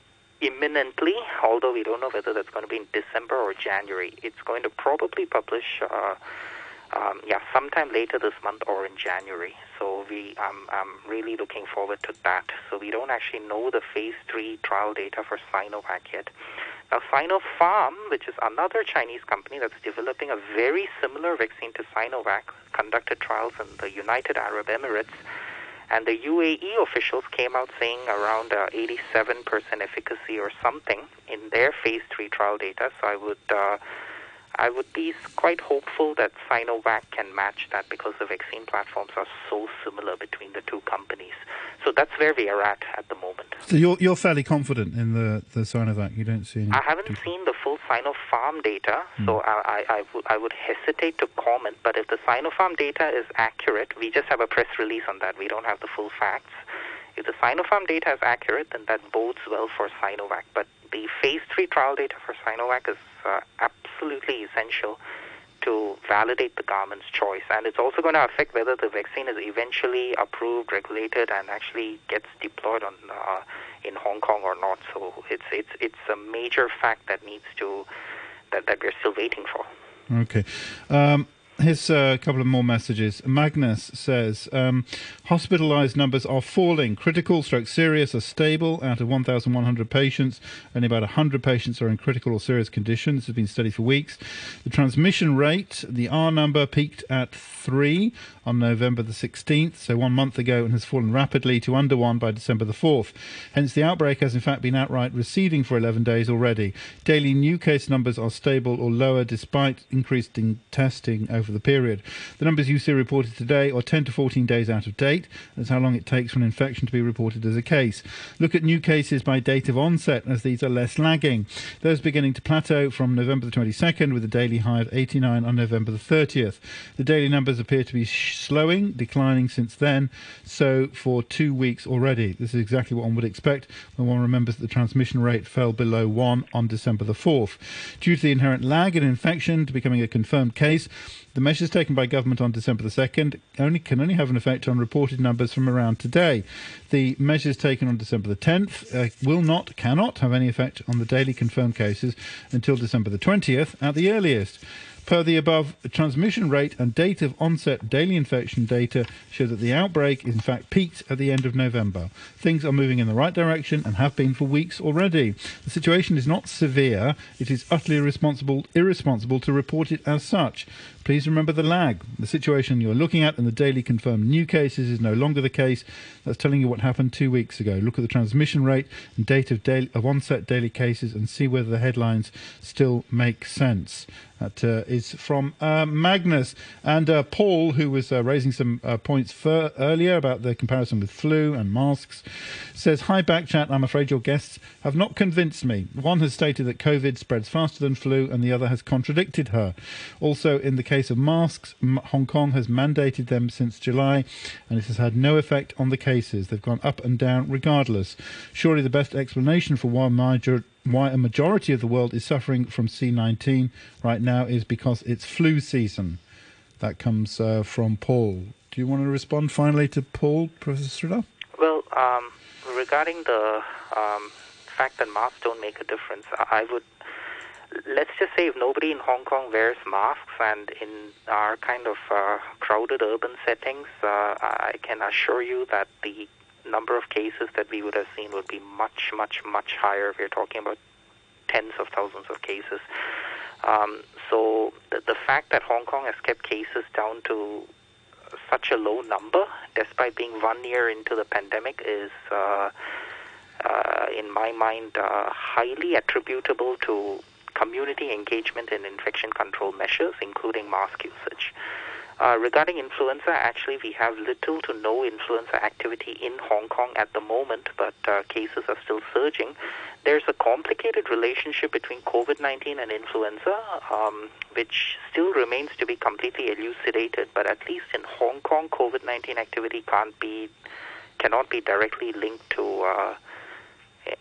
imminently, although we don't know whether that's going to be in December or January. It's going to probably publish, uh, um, yeah, sometime later this month or in January. So we, um, I'm really looking forward to that. So we don't actually know the phase three trial data for Sinovac yet. Now, Sinopharm, which is another Chinese company that's developing a very similar vaccine to Sinovac, conducted trials in the United Arab Emirates. And the UAE officials came out saying around uh, 87% efficacy or something in their phase three trial data. So I would, uh, I would be quite hopeful that Sinovac can match that because the vaccine platforms are so similar between the two companies. So that's where we are at at the moment. So you're you're fairly confident in the the Sinovac. You don't see any. I haven't seen the full Sinopharm data, Hmm. so I, I, I, would, would hesitate to comment. But if the Sinopharm data is accurate, we just have a press release on that. We don't have the full facts. If the Sinopharm data is accurate, then that bodes well for Sinovac. But the phase three trial data for Sinovac is uh, absolutely essential to validate the government's choice. And it's also going to affect whether the vaccine is eventually approved, regulated, and actually gets deployed on uh, in Hong Kong or not. So it's it's it's a major fact that needs to that, that we're still waiting for. Okay. Um, here's a couple of more messages. Magnus says um, hospitalized numbers are falling. Critical stroke serious are stable. Out of 1,100 patients, only about 100 patients are in critical or serious condition. This has been studied for weeks. The transmission rate, the R number, peaked at 3 on November the 16th, so one month ago, and has fallen rapidly to under 1 by December the 4th. Hence, the outbreak has in fact been outright receding for 11 days already. Daily new case numbers are stable or lower despite increased in testing over the period. The numbers you see reported today are 10 to 14 days out of date. That's how long it takes for an infection to be reported as a case. Look at new cases by date of onset, as these are less lagging. Those beginning to plateau from November the 22nd, with a daily high of 89 on November the 30th. The daily numbers appear to be slowing, declining since then, so for two weeks already. This is exactly what one would expect when one remembers that the transmission rate fell below 1 on December the 4th. Due to the inherent lag in infection to becoming a confirmed case, the measures taken by government on December the 2nd only can only have an effect on reported numbers from around today. The measures taken on December the 10th uh, will not, cannot have any effect on the daily confirmed cases until December the 20th at the earliest. Per the above, transmission rate and date of onset daily infection data show that the outbreak is in fact peaked at the end of November. Things are moving in the right direction and have been for weeks already. The situation is not severe. It is utterly irresponsible, irresponsible to report it as such. Please remember the lag. The situation you're looking at in the daily confirmed new cases is no longer the case. That's telling you what happened two weeks ago. Look at the transmission rate and date of, daily, of onset daily cases and see whether the headlines still make sense. That uh, is from uh, Magnus. And uh, Paul, who was uh, raising some uh, points earlier about the comparison with flu and masks, says, Hi, Backchat. I'm afraid your guests have not convinced me. One has stated that COVID spreads faster than flu, and the other has contradicted her. Also, in the case of masks, Hong Kong has mandated them since July, and it has had no effect on the cases. They've gone up and down regardless. Surely the best explanation for why major why a majority of the world is suffering from C19 right now is because it's flu season. That comes uh, from Paul. Do you want to respond finally to Paul, Professor Sridhar? Well, um, regarding the um, fact that masks don't make a difference, I would let's just say if nobody in Hong Kong wears masks and in our kind of uh, crowded urban settings, uh, I can assure you that the number of cases that we would have seen would be much, much, much higher. We're talking about tens of thousands of cases. Um, so the, the fact that Hong Kong has kept cases down to such a low number, despite being one year into the pandemic, is, uh, uh, in my mind, uh, highly attributable to community engagement in infection control measures, including mask usage. Uh, regarding influenza, actually, we have little to no influenza activity in Hong Kong at the moment, but uh, cases are still surging. There's a complicated relationship between COVID 19 and influenza, um, which still remains to be completely elucidated, but at least in Hong Kong, COVID 19 activity can't be, cannot be directly linked to uh,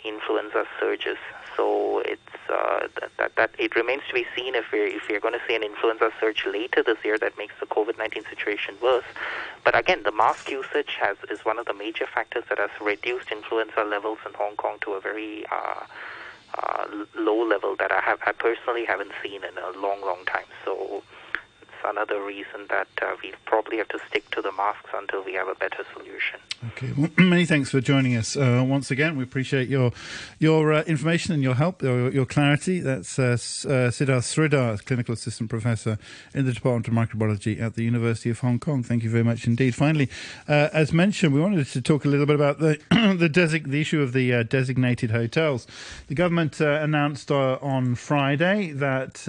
influenza surges. So it's uh, that, that that it remains to be seen if we're if we're going to see an influenza surge later this year that makes the COVID-19 situation worse. But again, the mask usage has is one of the major factors that has reduced influenza levels in Hong Kong to a very uh, uh, low level that I have I personally haven't seen in a long, long time. So another reason that uh, we probably have to stick to the masks until we have a better solution. Okay, well, many thanks for joining us uh, once again. We appreciate your your uh, information and your help, your, your clarity. That's uh, uh, Siddharth Sridhar, clinical assistant professor in the Department of Microbiology at the University of Hong Kong. Thank you very much indeed. Finally, uh, as mentioned, we wanted to talk a little bit about the *clears throat* the, the issue of the uh, designated hotels. The government announced on Friday that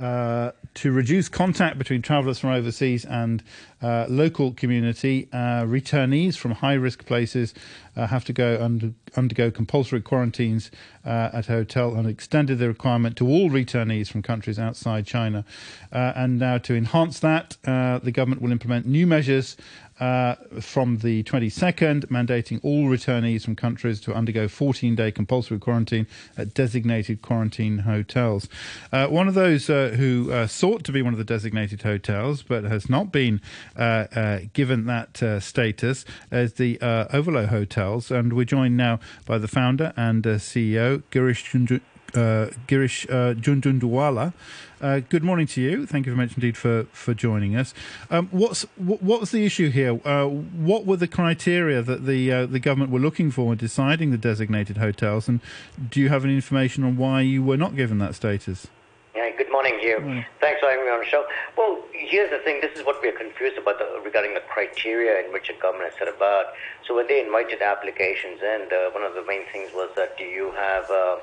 uh, to reduce contact between travellers from overseas and uh, local community, uh, returnees from high risk places uh, have to go under, undergo compulsory quarantines uh, at a hotel and extended the requirement to all returnees from countries outside China. Uh, and now, to enhance that, the government will implement new measures uh, from the 22nd, mandating all returnees from countries to undergo 14 day compulsory quarantine at designated quarantine hotels. Uh, one of those uh, who sought to be one of the designated hotels but has not been given that status as the Ovolo Hotels. And we're joined now by the founder and CEO, Girish Junju- uh, Girish uh. Uh, good morning to you. Thank you very much indeed for, for joining us. Um, what's what, what's the issue here? Uh, what were the criteria that the uh, the government were looking for in deciding the designated hotels, and do you have any information on why you were not given that status? Yeah, good morning, Hugh. Mm. Thanks for having me on the show. Well, here's the thing. This is what we are confused about the, regarding the criteria in which the government has set about. So when they invited applications in, uh, one of the main things was that do you have uh,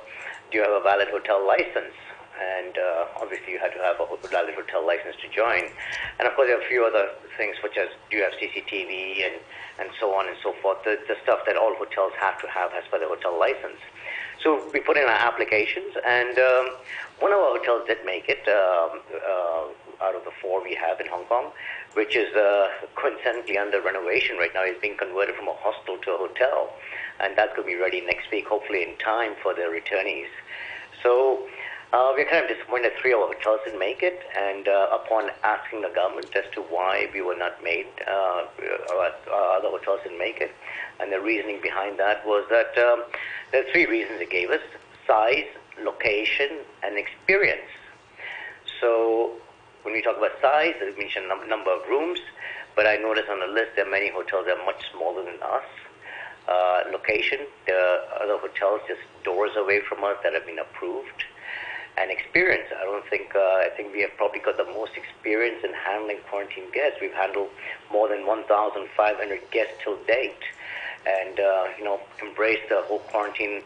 do you have a valid hotel license? And uh, obviously, you had to have a valid hotel license to join. And of course, there are a few other things, such as do you have CCTV and, and so on and so forth. The, the stuff that all hotels have to have as per the hotel license. So we put in our applications, and um, one of our hotels did make it um, uh, out of the four we have in Hong Kong, which is uh, coincidentally under renovation right now. It's being converted from a hostel to a hotel, and going to be ready next week, hopefully in time for the returnees. So uh, we're kind of disappointed three of our hotels didn't make it, and uh, upon asking the government as to why we were not made, uh, uh, other hotels didn't make it, and the reasoning behind that was that um, there are three reasons it gave us: size, location, and experience. So when we talk about size, it means a num- number of rooms, but I noticed on the list there are many hotels that are much smaller than us. Uh, location, are other hotels just doors away from us that have been approved. And experience, I don't think, uh, I think we have probably got the most experience in handling quarantine guests. We've handled more than 1,500 guests till date. And, uh, you know, embraced the whole quarantine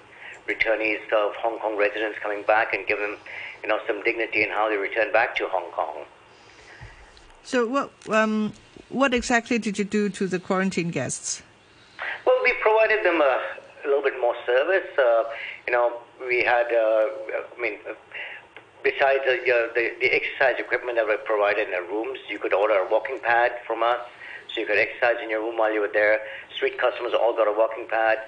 returnees of Hong Kong residents coming back and give them, you know, some dignity in how they return back to Hong Kong. So, what um, what exactly did you do to the quarantine guests? Well, we provided them a, a little bit more service. Uh, you know, we had, uh, I mean, uh, besides the, uh, the the exercise equipment that were provided in the rooms, you could order a walking pad from us, so you could exercise in your room while you were there. Street customers all got a walking pad.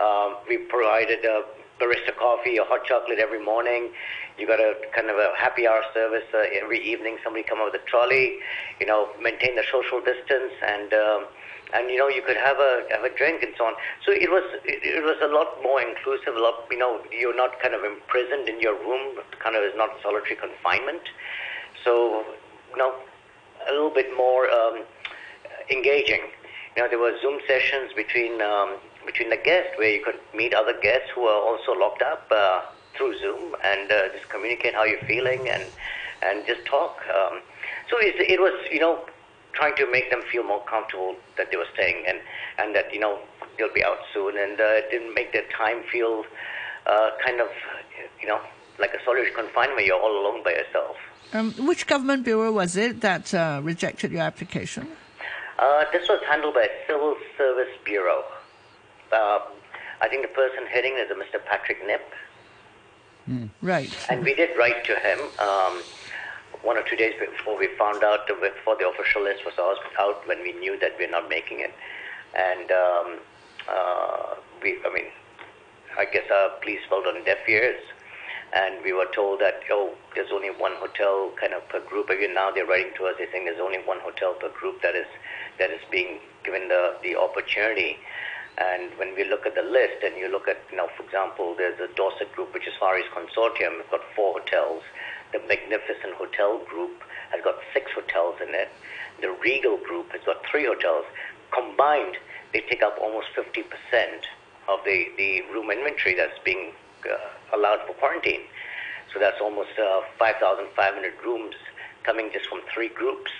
Um, we provided a barista coffee or hot chocolate every morning. You got a kind of a happy hour service uh, every evening. Somebody come up with a trolley. You know, maintain the social distance and. Um, and you know you could have a have a drink and so on. So it was it, it was a lot more inclusive. A lot you know you're not kind of imprisoned in your room. Kind of is not solitary confinement. So you know a little bit more um, engaging. You know there were Zoom sessions between um, between the guests where you could meet other guests who are also locked up uh, through Zoom and uh, just communicate how you're feeling and and just talk. Um, so it, it was you know trying to make them feel more comfortable that they were staying and, and that, you know, they'll be out soon. And uh, it didn't make their time feel uh, kind of, you know, like a solitary confinement. You're all alone by yourself. Um, which government bureau was it that uh, rejected your application? Uh, this was handled by Civil Service Bureau. Uh, I think the person heading is a Mr. Patrick Nip. Mm. Right. And we did write to him. Um, one or two days before we found out, before the official list was out, when we knew that we're not making it, and um, uh, we, I mean, I guess our police fell on deaf ears, and we were told that oh, there's only one hotel kind of per group. Even now they're writing to us, they're saying there's only one hotel per group that is that is being given the the opportunity. And when we look at the list, and you look at, you know, for example, there's a Dorsett group, which is Far East Consortium. We've got four hotels the Magnificent Hotel Group has got six hotels in it. The Regal Group has got three hotels. Combined, they take up almost 50% of the, the room inventory that's being uh, allowed for quarantine. So that's almost uh, 5,500 rooms coming just from three groups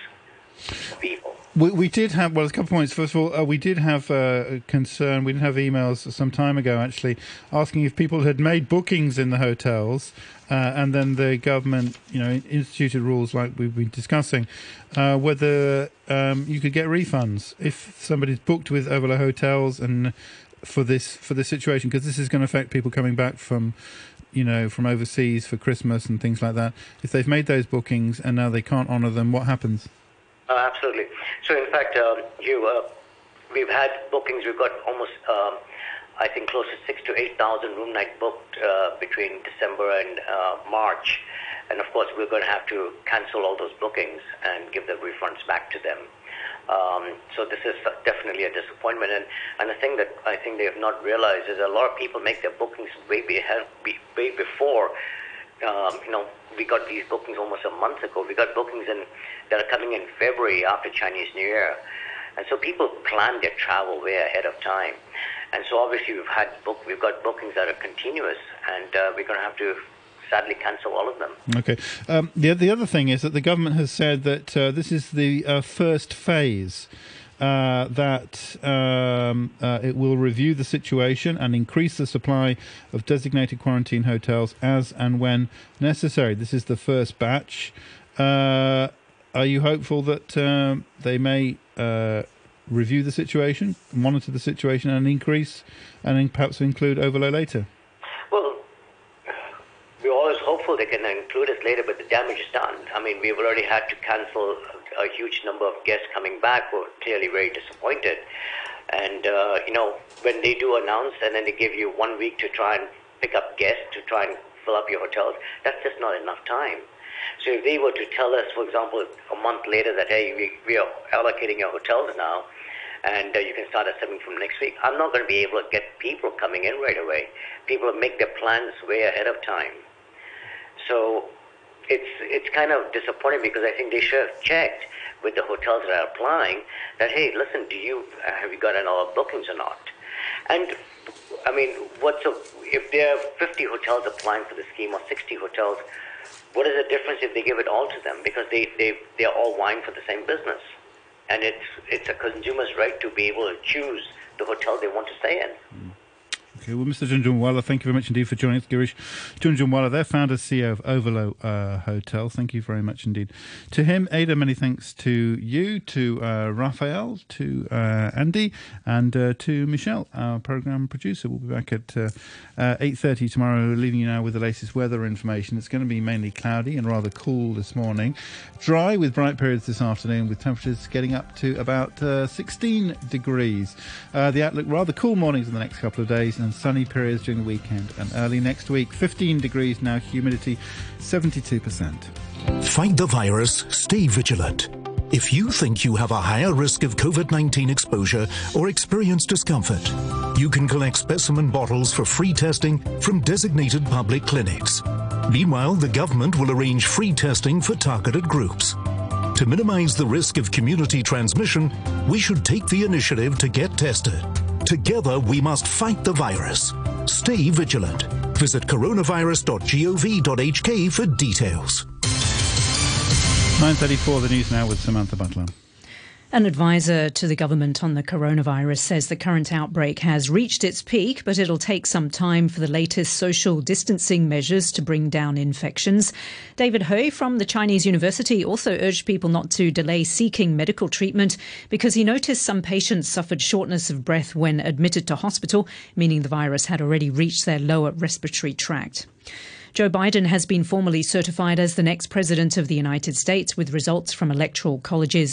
people. We, we did have, well, a couple of points. First of all, uh, we did have uh, a concern. We did have emails some time ago, actually, asking if people had made bookings in the hotels. Uh, and then the government, you know, instituted rules like we've been discussing, uh, whether um, you could get refunds if somebody's booked with Ovolo Hotels and for this for this situation, because this is going to affect people coming back from you know, from overseas for Christmas and things like that. If they've made those bookings and now they can't honour them, what happens? Uh, absolutely. So, in fact, um, you, uh, we've had bookings. We've got almost, um, I think, close to six to eight thousand room nights booked uh, between December and uh, March. And of course, we're going to have to cancel all those bookings and give the refunds back to them. Um, so this is definitely a disappointment. And, and the thing that I think they have not realized is a lot of people make their bookings way, behind, way before. Um, you know, we got these bookings almost a month ago. We got bookings in, that are coming in February after Chinese New Year. And so people plan their travel way ahead of time. And so obviously we've had book, we've got bookings that are continuous, and uh, we're going to have to sadly cancel all of them. Okay. Um, the the other thing is that the government has said that uh, this is the uh, first phase. Uh, that um, uh, it will review the situation and increase the supply of designated quarantine hotels as and when necessary. This is the first batch. Uh, are you hopeful that um, they may uh, review the situation, monitor the situation, and increase, and perhaps include Ovolo later? Well, we're always hopeful they can include us later, but the damage is done. I mean, we've already had to cancel a huge number of guests coming back were clearly very disappointed. And, uh, you know, when they do announce and then they give you one week to try and pick up guests, to try and fill up your hotels, that's just not enough time. So if they were to tell us, for example, a month later that, hey, we, we are allocating your hotels now, and uh, you can start assembling from next week, I'm not going to be able to get people coming in right away. People make their plans way ahead of time. So it's it's kind of disappointing because I think they should have checked with the hotels that are applying that hey, listen, do you have you got all bookings or not? And I mean, what's a, if there are 50 hotels applying for the scheme or 60 hotels? What is the difference if they give it all to them? Because they they they are all vying for the same business, and it's it's a consumer's right to be able to choose the hotel they want to stay in. Mm. Okay, well, Mr. Jhunjhnuwala, thank you very much indeed for joining us. Girish Jhunjhnuwala, their founder, CEO of Ovolo uh, Hotel. Thank you very much indeed. To him, Ada, many thanks to you, to uh, Raphael, to uh, Andy, and uh, to Michelle, our program producer. We'll be back at uh, 8.30 tomorrow, leaving you now with the latest weather information. It's going to be mainly cloudy and rather cool this morning. Dry with bright periods this afternoon, with temperatures getting up to about uh, 16 degrees. the outlook, rather cool mornings in the next couple of days, and sunny periods during the weekend and early next week. 15 degrees now, humidity 72%. Fight the virus, stay vigilant. If you think you have a higher risk of COVID 19 exposure or experience discomfort, you can collect specimen bottles for free testing from designated public clinics. Meanwhile, the government will arrange free testing for targeted groups. To minimize the risk of community transmission, we should take the initiative to get tested. Together, we must fight the virus. Stay vigilant. Visit coronavirus.gov.hk for details. 9.34, the news now with Samantha Butler. An advisor to the government on the coronavirus says the current outbreak has reached its peak, but it'll take some time for the latest social distancing measures to bring down infections. David Hui from the Chinese University also urged people not to delay seeking medical treatment because he noticed some patients suffered shortness of breath when admitted to hospital, meaning the virus had already reached their lower respiratory tract. Joe Biden has been formally certified as the next president of the United States with results from electoral colleges